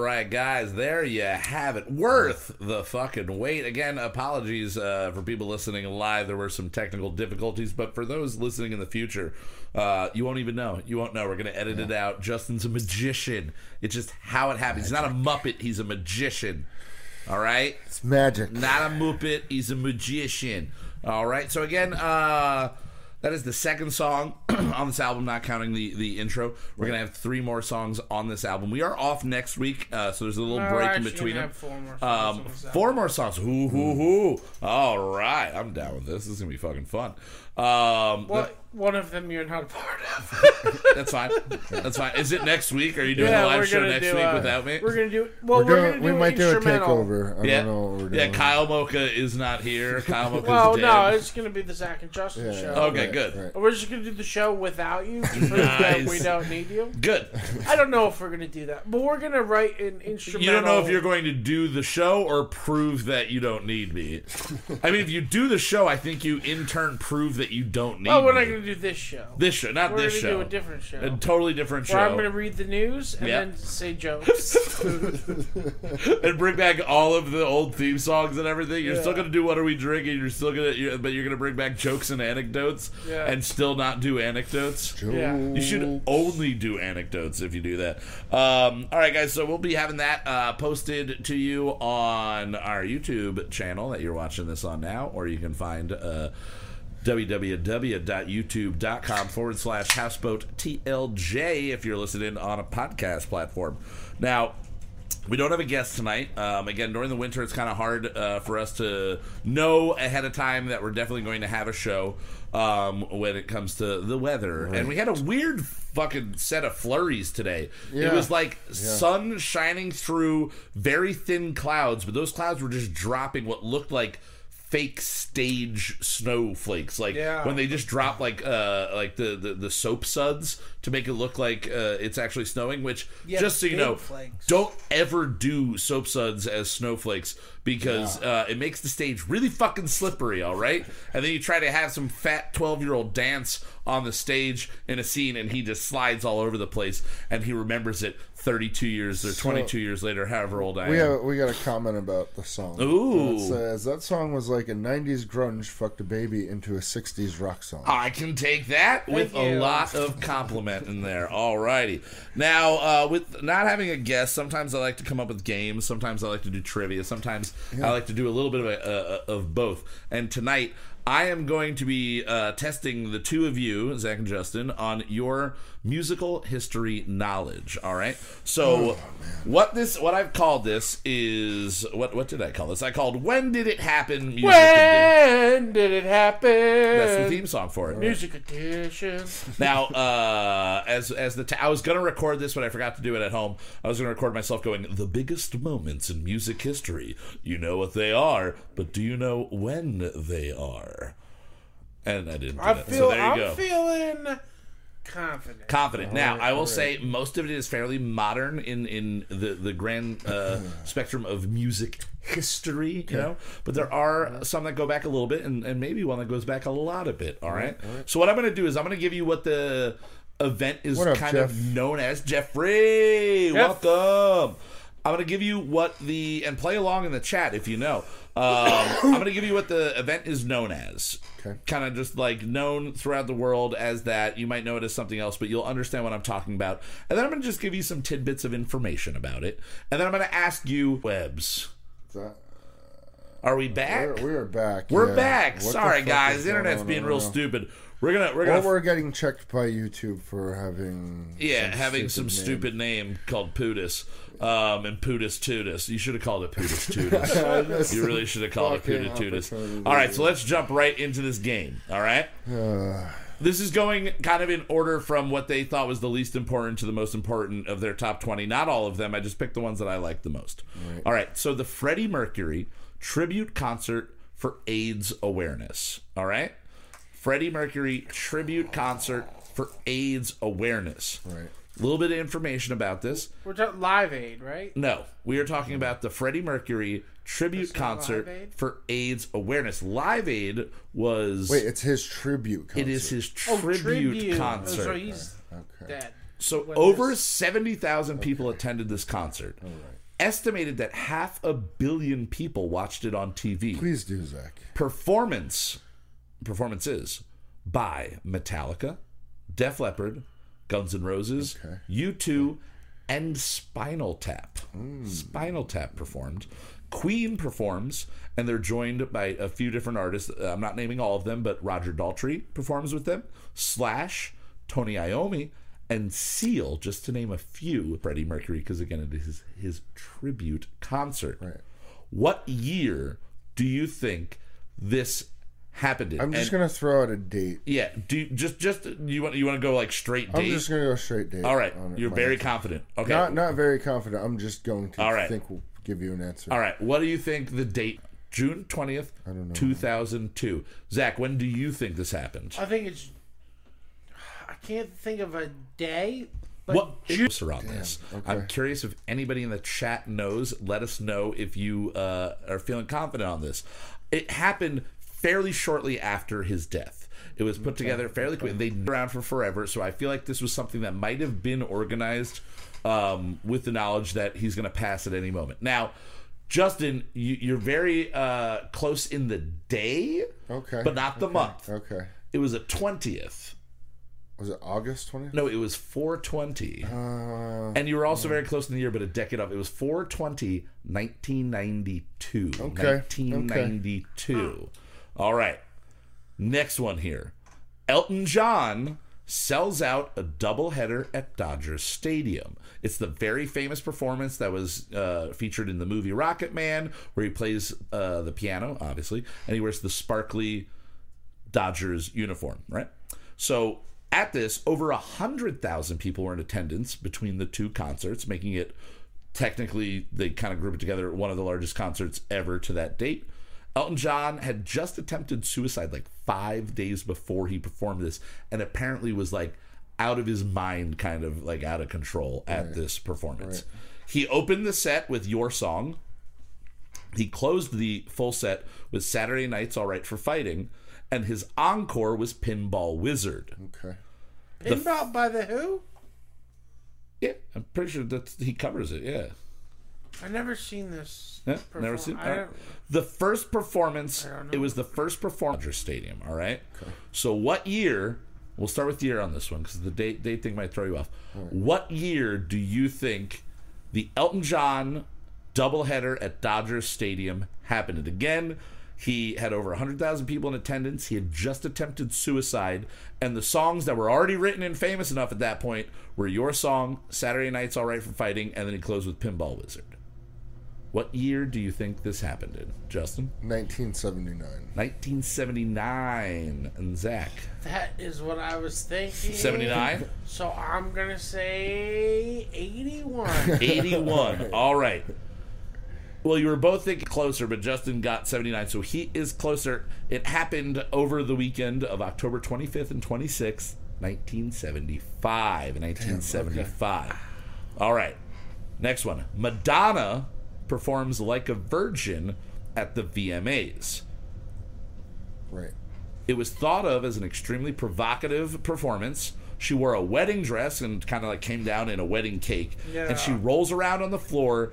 right, guys, there you have it. Worth the fucking wait. Again, apologies uh, for people listening live. There were some technical difficulties, but for those listening in the future, uh, you won't even know. You won't know. We're going to edit it out. Justin's a magician. It's just how it happens. He's not a Muppet, he's a magician. All right? It's magic. Not a Muppet, he's a magician. All right. So again, uh, that is the second song on this album, not counting the the intro. We're gonna have three more songs on this album. We are off next week, uh, so there's a little No, break in between them. have four more songs Um, four more songs. Hoo hoo hoo. All right, I'm down with this. This is gonna be fucking fun. Um, Well, one of them you're not a part of. that's fine. That's fine. Is it next week? Are you doing yeah, a live show next week uh, without me? We're gonna do. Well, We're we're, doing, gonna do we might do a instrumental. takeover. I yeah, don't know what we're doing. yeah. Kyle Mocha is not here. Kyle Mocha's Well, dead. no, it's gonna be the Zach and Justin Yeah, show. Okay, right, good. right. We're just gonna do the show without you to prove that Nice. we don't need you. Good. I don't know if we're gonna do that, but we're gonna write an instrumental. You don't know if you're going to do the show or prove that you don't need me. I mean, if you do the show, I think you in turn prove that you don't need Oh, we're not gonna do this show. this show, not we're this gonna show. do a different show. A totally different show. where I'm gonna read the news and Yeah. then say jokes. and bring back all of the old theme songs and everything. You're still gonna do what are we drinking? You're still gonna, but you're gonna bring back jokes and anecdotes, Yeah. and still not do anecdotes. Yeah. You should only do anecdotes if you do that. Um, all right, guys. So we'll be having that uh, posted to you on our YouTube channel that you're watching this on now, or you can find. Uh, www.youtube.com forward slash houseboat TLJ if you're listening on a podcast platform. Now, We don't have a guest tonight. Um, again, during the winter, it's kind of hard uh, for us to know ahead of time that we're definitely going to have a show um, when it comes to the weather. And we had a weird fucking set of flurries today. It was like sun shining through very thin clouds, but those clouds were just dropping what looked like fake stage snowflakes like Yeah. when they just drop like uh like the the, the soap suds to make it look like uh, it's actually snowing which Yeah, just so you know flakes. don't ever do soap suds as snowflakes because uh, it makes the stage really fucking slippery all right and then you try to have some fat 12 year old dance on the stage in a scene and he just slides all over the place and he remembers it 32 years or 22 years later however old i We am have we got a comment about the song. Ooh. It says that song was like a '90s grunge fucked a baby into a '60s rock song. I can take that with a lot of compliment in there. Alrighty. Now, uh, with not having a guest, sometimes I like to come up with games. Sometimes I like to do trivia. Sometimes I like to do a little bit of a, uh, of both. And tonight, I am going to be uh, testing the two of you, Zach and Justin, on your musical history knowledge. All right. So, what this, what I've called this is what? What did I call this? I called "When Did It Happen?" Music Edition. When did it happen? That's the theme song for it. Music edition. Now, uh, as as the t- I was gonna record this, but I forgot to do it at home. I was gonna record myself going the biggest moments in music history. You know what they are, but do you know when they are? And I didn't. Do I that. feel. so there you I'm go. feeling confident. Confident. Now, I will say most of it is fairly modern in in the the grand uh, spectrum of music history, you know. But there are some that go back a little bit, and, and maybe one that goes back a lot of bit. All right. So what I'm going to do is I'm going to give you what the event is up, kind Jeff? of known as. Jeffrey, Jeff. welcome. I'm going to give you what the and play along in the chat if you know. Um, I'm going to give you what the event is known as. Okay. Kind of just like known throughout the world as that. You might know it as something else, but you'll understand what I'm talking about. And then I'm going to just give you some tidbits of information about it. And then I'm going to ask you, Webs, That- are we back? we're, we're back. We're yeah. back. What Sorry, fuck guys. The internet's being real stupid. We're gonna we're gonna we're getting checked by YouTube for having yeah some having some name. stupid name called Pootis. Um, and Pootis Tootis. You should have called it Pootis Tootis. you really should have called it Pootis Tootis. All right, so let's jump right into this game. All right. This is going kind of in order from what they thought was the least important to the most important of their top 20. Not all of them. I just picked the ones that I liked the most. All right. So the Freddie Mercury tribute concert for AIDS awareness. All right. Freddie Mercury tribute concert for AIDS awareness. Right. A little bit of information about this. We're talking Live Aid, right? No, we are talking about the Freddie Mercury tribute concert Live Aid? for AIDS awareness. Live Aid was Wait, it's his tribute. Concert. it is his Oh, tribute, Oh, concert. so he's Okay. dead. So When over this- 70,000 people attended this concert. Estimated that half a billion people watched it on TV. Please do, Zach. Performance performances by Metallica, Def Leppard, Guns N' Roses, U2, and Spinal Tap. Spinal Tap performed. Queen performs, and they're joined by a few different artists. Uh, I'm not naming all of them, but Roger Daltrey performs with them. Slash, Tony Iommi, and Seal, just to name a few. Freddie Mercury, because again, it is his tribute concert. Right. What year do you think this happened in? I'm just And- gonna throw out a date. yeah. Do you, just just you want you want to go like straight I'm date? just gonna go straight date. All right. You're very answer. confident. Okay. Not not very confident. I'm just going to All right. think we'll give you an answer. All right. What do you think the date? June twentieth, two thousand two. Zach, when do you think this happened? I think it's. I can't think of a day, but What ifs around on this? I'm curious if anybody in the chat knows. Let us know if you uh, are feeling confident on this. It happened fairly shortly after his death. It was put together fairly quick. Been around for forever, so I feel like this was something that might have been organized um, with the knowledge that he's going to pass at any moment. Now, Justin, you, you're very uh, close in the day, Okay. but not the month. Okay. It was a twentieth. Was it August 20th? No, it was 420. Uh, And you were also very close in the year, but a decade off. It was 420, 1992. Okay. 1992. All right. Next one here. Elton John sells out a doubleheader at Dodgers Stadium. It's the very famous performance that was uh, featured in the movie Rocketman, where he plays uh, the piano, obviously, and he wears the sparkly Dodgers uniform, right? So at this, over a hundred thousand people were in attendance between the two concerts, making it technically they kind of group it together one of the largest concerts ever to that date. Elton John had just attempted suicide like five days before he performed this, and apparently was like out of his mind, kind of like out of control at this performance. He opened the set with Your Song. He closed the full set with Saturday Night's All Right for Fighting, and his encore was Pinball Wizard. Okay. Pinball by the Who? Yeah, I'm pretty sure that he covers it. Yeah. I never seen this. Yeah, never seen. I all right. don't- The first performance. It was the first performance at Stadium. All right. So what year? We'll start with the year on this one because the date date thing might throw you off. What year do you think the Elton John doubleheader at Dodger Stadium happened? And again, he had over 100,000 people in attendance. He had just attempted suicide. And the songs that were already written and famous enough at that point were Your Song, Saturday Night's All Right for Fighting, and then he closed with Pinball Wizard. What year do you think this happened in, Justin? 1979. 1979. And Zach? That is what I was thinking. 79? So I'm gonna say 81. 81. All right. Well, you were both thinking closer, but Justin got 79, so he is closer. It happened over the weekend of October 25th and 26th, 1975. 1975. All right. Next one. Madonna performs Like a Virgin at the VMAs. Right. It was thought of as an extremely provocative performance. She wore a wedding dress and kind of like came down in a wedding cake. And she rolls around on the floor,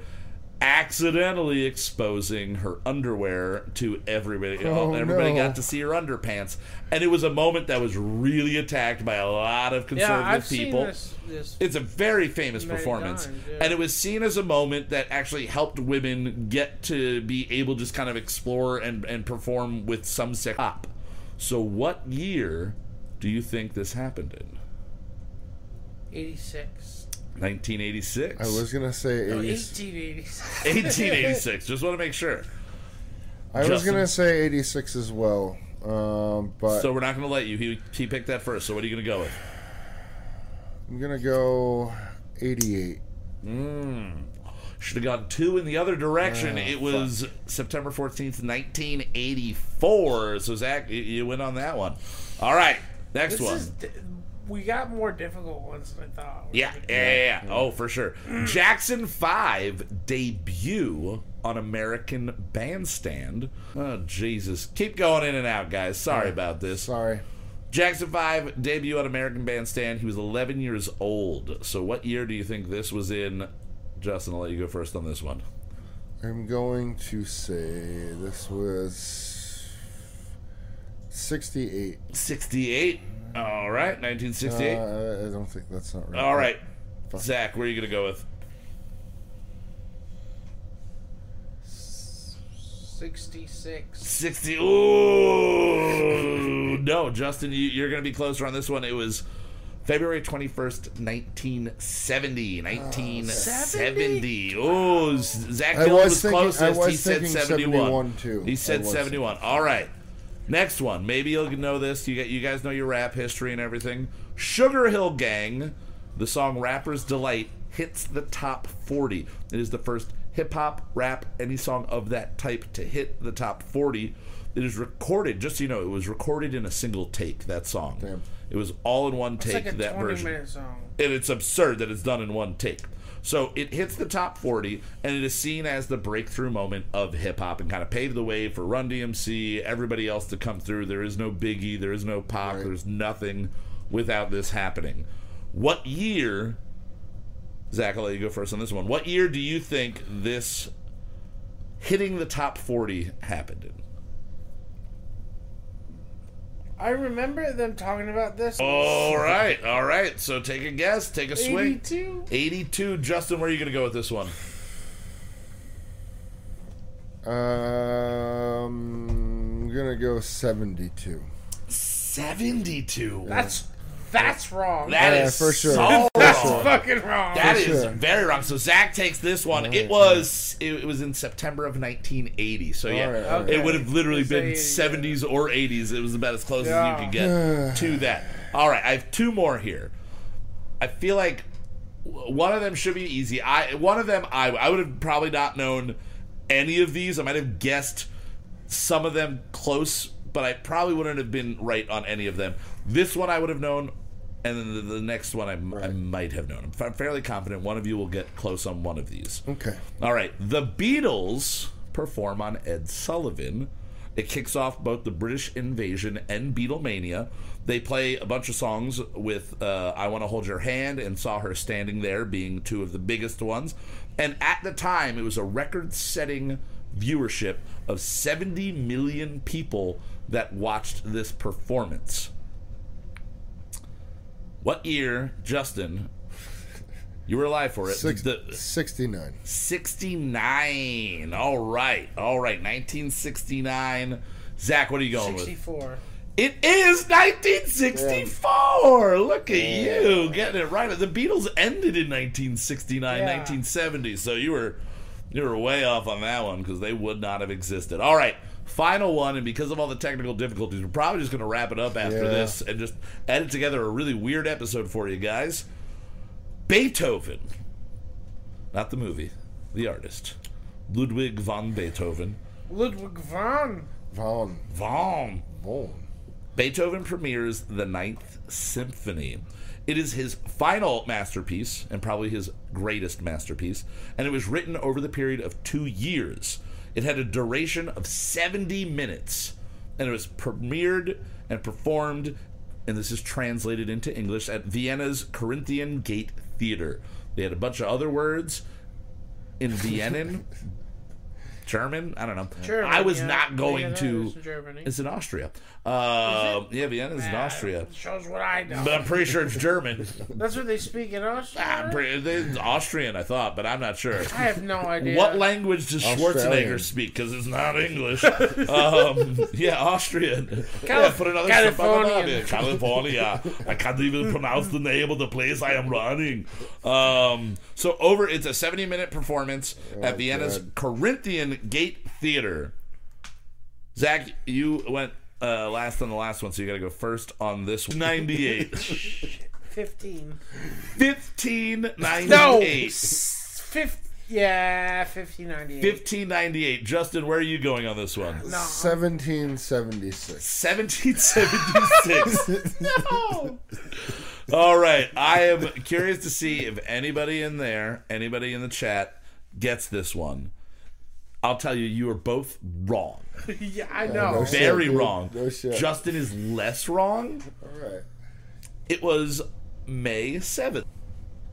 accidentally exposing her underwear to everybody. Oh, everybody no. got to see her underpants. And it was a moment that was really attacked by a lot of conservative yeah, conservative I've people. seen this. this It's a very famous performance. times, yeah. And it was seen as a moment that actually helped women get to be able to just kind of explore and, and perform with some sex pop. So, what year do you think this happened in? 86. 1986? I was gonna say No, 80, 1886. 1886. just want to make sure. I was gonna say 86 as well. Um, but So, we're not going to let you. He, he picked that first. So, what are you going to go with? I'm gonna go 88. Should have gone two in the other direction. Oh, it was September 14th, 1984. So, Zach, you, you went on that one. All right. Next This one. Is, di- we got more difficult ones than I thought. Yeah, yeah, yeah, yeah. Oh, for sure. Mm. Jackson 5 debut on American Bandstand. Oh, Jesus. Keep going in and out, guys. Sorry about this. Sorry. Jackson 5 debut on American Bandstand. He was 11 years old. So, what year do you think this was in? Justin, I'll let you go first on this one. I'm going to say this was 68. 68. All right, Uh, 1968. I I don't think that's not right. All right. Zach, where are you going to go with? 66. 60. Ooh. No, Justin, you, you're going to be closer on this one. It was February 21st, 1970. 1970. Oh, Zach I Dillon was was, thinking- I closest. was he said 71. 71 too. He said 71. All right. Next one. Maybe you'll know this. You, got, you guys know your rap history and everything. Sugarhill Gang, the song Rapper's Delight, hits the top 40. It is the first hip hop, rap, any song of that type to hit the top 40. It is recorded, just so you know, it was recorded in a single take, that song. Damn. It was all in one It's take, like a that 20 version minute song. and it's absurd that it's done in one take. So it hits the top 40, and it is seen as the breakthrough moment of hip hop and kind of paved the way for Run DMC, everybody else to come through. There is no Biggie, there is no Pac, Right. there's nothing without this happening. What year, Zach, I'll let you go first on this one. What year do you think this hitting the top 40 happened in? I remember them talking about this. All right, all right. So take a guess, take a swing. 82. 82. Justin, where are you going to go with this one? Um, I'm gonna go 72. 72. That's That's wrong. That Yeah, is for sure. so That's wrong. fucking wrong. That For is sure. very wrong. So Zach takes this one. It was it, it was in September of 1980. So yeah, All right, okay. it would have literally been it, 70s or 80s. It was about as close as you could get to that. All right, I have two more here. I feel like one of them should be easy. I one of them I I would have probably not known any of these. I might have guessed some of them close, but I probably wouldn't have been right on any of them. This one I would have known, and then the, the next one I, I might have known. I'm fa- fairly confident one of you will get close on one of these. Okay. All right, the Beatles perform on Ed Sullivan. It kicks off both the British invasion and Beatlemania. They play a bunch of songs with uh, I Want to Hold Your Hand and Saw Her Standing There being two of the biggest ones. And at the time, it was a record setting viewership of 70 million people that watched this performance. What year, Justin? You were alive for it. Six, the, 69. 69. All right. All right. 1969. Zach, what are you going with? 64. It is 1964. Look at you getting it right. The Beatles ended in 1969, Yeah. 1970. So you were you were way off on that one because they would not have existed. All right. Final one, and because of all the technical difficulties, we're probably just going to wrap it up after Yeah. this and just edit together a really weird episode for you guys. Beethoven, not the movie, the artist, Ludwig von Beethoven. Ludwig van. Von. Von Von. Beethoven premieres the Ninth Symphony. It is his final masterpiece and probably his greatest masterpiece, and it was written over the period of two years. It had a duration of 70 minutes, and it was premiered and performed, and this is translated into English, at Vienna's Corinthian Gate Theater. They had a bunch of other words in Viennan. German? I don't know. German, I was yeah. not going Yeah, that to. is Germany. It's in Austria. Uh, yeah, is in Austria. Shows what I know. But I'm pretty sure it's German. That's what they speak in Austria. I'm pretty, it's Austrian, I thought, but I'm not sure. I have no idea. What language does Schwarzenegger speak? Because it's not English. um, yeah, Austrian. yeah, put another Californian. California. I can't even pronounce the name of the place I am running. Um, so over, it's a 70 minute performance at Vienna's God. Corinthian Gate Theater. Zach, you went uh, last on the last one, so you got to go first on this. one. 98. 15. 1598. No! Fifth. Yeah, 1598. 1598. Justin, where are you going on this one? No. 1776. 1776. No. All right. I am curious to see if anybody in there, anybody in the chat, gets this one. I'll tell you, you are both wrong. yeah, I no know. shit. Very dude. wrong. No shit. Justin is less wrong. All right. It was May 7th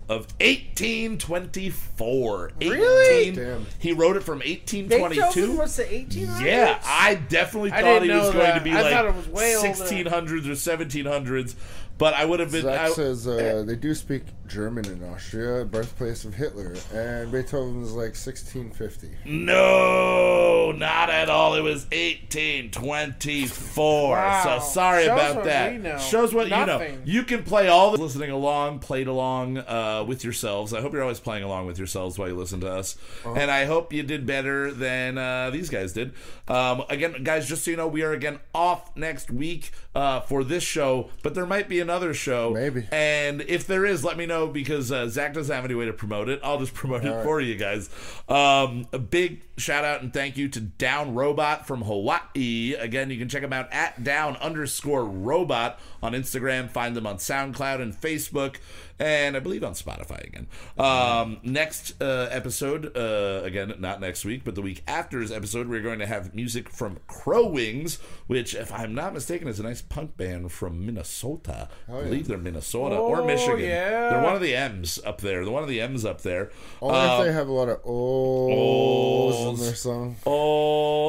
of 1824. Really? 18 Damn. He wrote it from 1822. was the 1800s? Yeah, I definitely I thought he was know going to be I like it was way 1600s or 1700s, but I would have been. Zach I, says uh, they do speak German in Austria, birthplace of Hitler, and Beethoven's like 1650. no, not at all. It was 1824. Wow. So sorry Shows about that. Shows what you know. You can play all the listening along, played along uh, with yourselves. I hope you're always playing along with yourselves while you listen to us, Uh-huh. and I hope you did better than uh, these guys did. Um, again, guys, just so you know, we are again off next week uh, for this show, but there might be another show. Maybe. And if there is, let me know because uh, Zach doesn't have any way to promote it. I'll just promote it All right. for you guys. Um, a big shout out and thank you to Down Robot from Hawaii. Again, you can check them out at Down underscore Robot on Instagram. Find them on SoundCloud and Facebook. And I believe on Spotify again. Um, next uh, episode, uh, again, not next week, but the week after's episode, we're going to have music from Crow Wings, which, if I'm not mistaken, is a nice punk band from Minnesota. I believe they're Minnesota or Oh, Michigan. yeah. They're one of the M's up there. They're one of the M's up there. Only Um, if they have a lot of ohs in their song.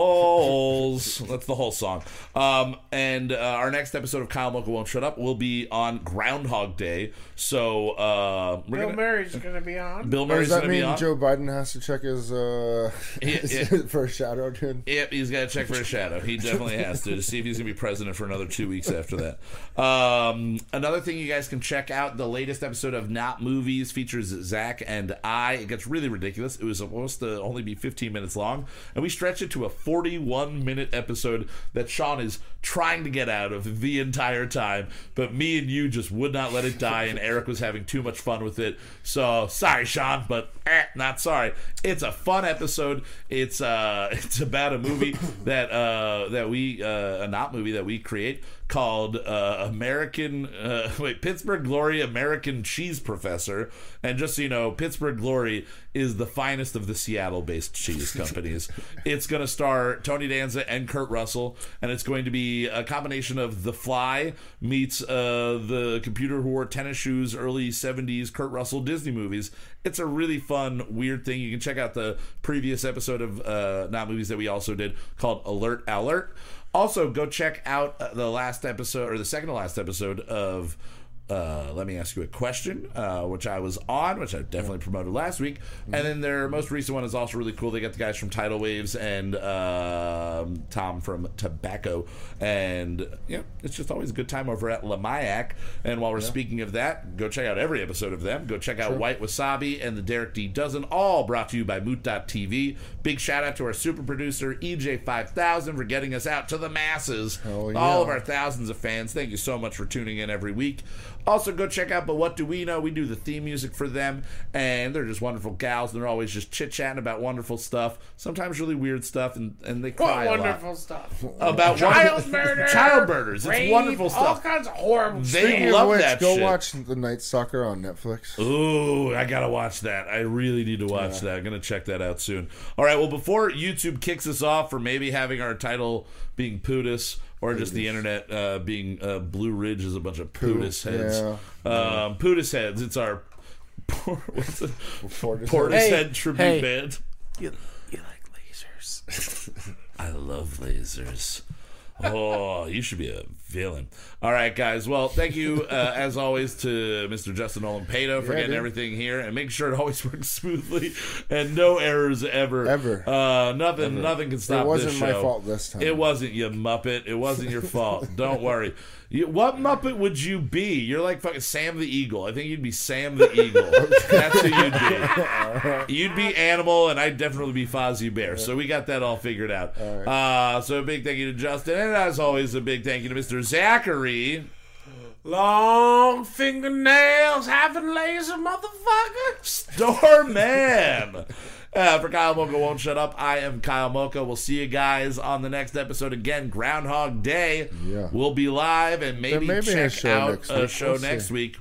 Oles. That's the whole song. Um, and uh, our next episode of Kyle Mocha Won't Shut Up will be on Groundhog Day. So So uh, Bill gonna, Murray's going to be on. Bill Does Murray's that going to be mean on. Joe Biden has to check his uh Yeah, yeah. for a shadow, dude? Yep, he's got to check for a shadow. He definitely has to to see if he's going to be president for another two weeks after that. Um, another thing you guys can check out the latest episode of Not Movies features Zach and I. It gets really ridiculous. It was supposed to only be 15 minutes long, and we stretched it to a 41 minute episode that Sean is trying to get out of the entire time. But me and you just would not let it die, and Eric was having too much fun with it. So sorry, Sean, but eh, not sorry. It's a fun episode. It's uh, it's about a movie that uh, that we uh, a not movie that we create called uh, American uh, wait Pittsburgh Glory American Cheese Professor. And just so you know, Pittsburgh Glory is the finest of the Seattle-based cheese companies. it's going to star Tony Danza and Kurt Russell, and it's going to be a combination of The Fly meets uh, the computer who wore tennis shoes early '70s Kurt Russell Disney movies. It's a really fun, weird thing. You can check out the previous episode of uh, Not Movies that we also did called Alert Alert. Also, go check out uh, the last episode or the second to last episode of uh, Let Me Ask You a Question, uh, which I was on, which I definitely promoted last week. And then their most recent one is also really cool. They got the guys from Tidal Waves and um Tom from Tobacco. And, yeah, it's just always a good time over at Lamayak. And while we're speaking of that, go check out every episode of them. Go check out White Wasabi and the Derek D Dozen, all brought to you by Moot.tv. Big shout out to our super producer, EJ5000, for getting us out to the masses. Yeah. All of our thousands of fans. Thank you so much for tuning in every week. Also, go check out But What Do We Know? We do the theme music for them, and they're just wonderful gals, and they're always just chit chatting about wonderful stuff, sometimes really weird stuff, and, and they cry What a lot. wonderful stuff. About Child wonderful- murder. Child murders. It's rape, wonderful All kinds of horrible They stuff. Speaking love of which, that go shit. watch the Night Stalker on Netflix. Ooh, I gotta watch that. I really need to watch that. I'm gonna check that out soon. All right. Well, before YouTube kicks us off for maybe having our title being Pootis or just the internet uh, being uh, Blue Ridge is a bunch of Pootis heads. Um, Pootis heads. It's our what's it? Portishead. Portishead Hey, tribute hey. band. You, you like lasers. I love lasers. Oh, you should be a villain. All right, guys. Well, thank you, uh, as always, to Mr. Justin Nolan Pato for Yeah, getting dude. everything here and make sure it always works smoothly and no errors ever. Ever. Uh, nothing. Nothing can stop. It wasn't my fault this time. It wasn't you muppet. It wasn't your fault. Don't worry. You, what muppet would you be? You're like fucking Sam the Eagle. I think you'd be Sam the Eagle. That's who you'd be. You'd be Animal, and I'd definitely be Fozzie Bear. So we got that all figured out. Uh, so a big thank you to Justin, and as always, a big thank you to Mr. Zachary. Long fingernails, having laser, motherfucker. Storman. Uh, for Kyle Mocha Won't Shut Up, I am Kyle Mocha. We'll see you guys on the next episode again. Groundhog Day. Yeah. We'll be live and maybe may be a check out next a show next week.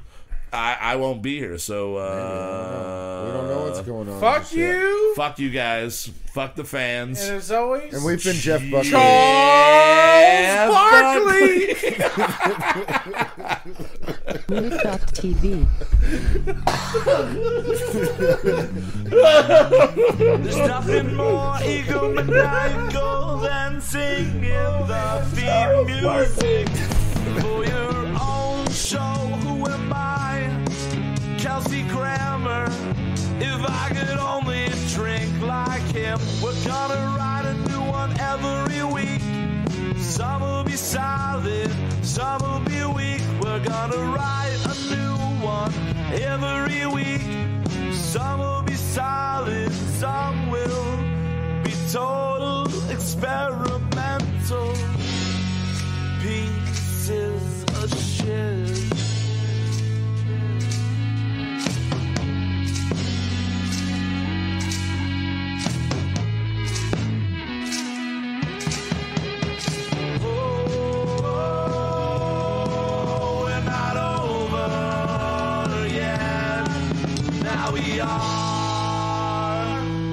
I, I won't be here, so uh, we don't know what's going on. Fuck just yet. you. fuck you guys. Fuck the fans. And as always, And we've been Jeff Buckley. Yeah, Barkley. Mood.tv. There's nothing more egomaniacal than singing the theme music for your own show. Who am I? Kelsey Grammer. If I could only drink like him, we're gonna write a new one every week. Some will be solid, some will be weak. We're gonna write a new one every week. Some will be solid, some will be total experimental pieces of shit.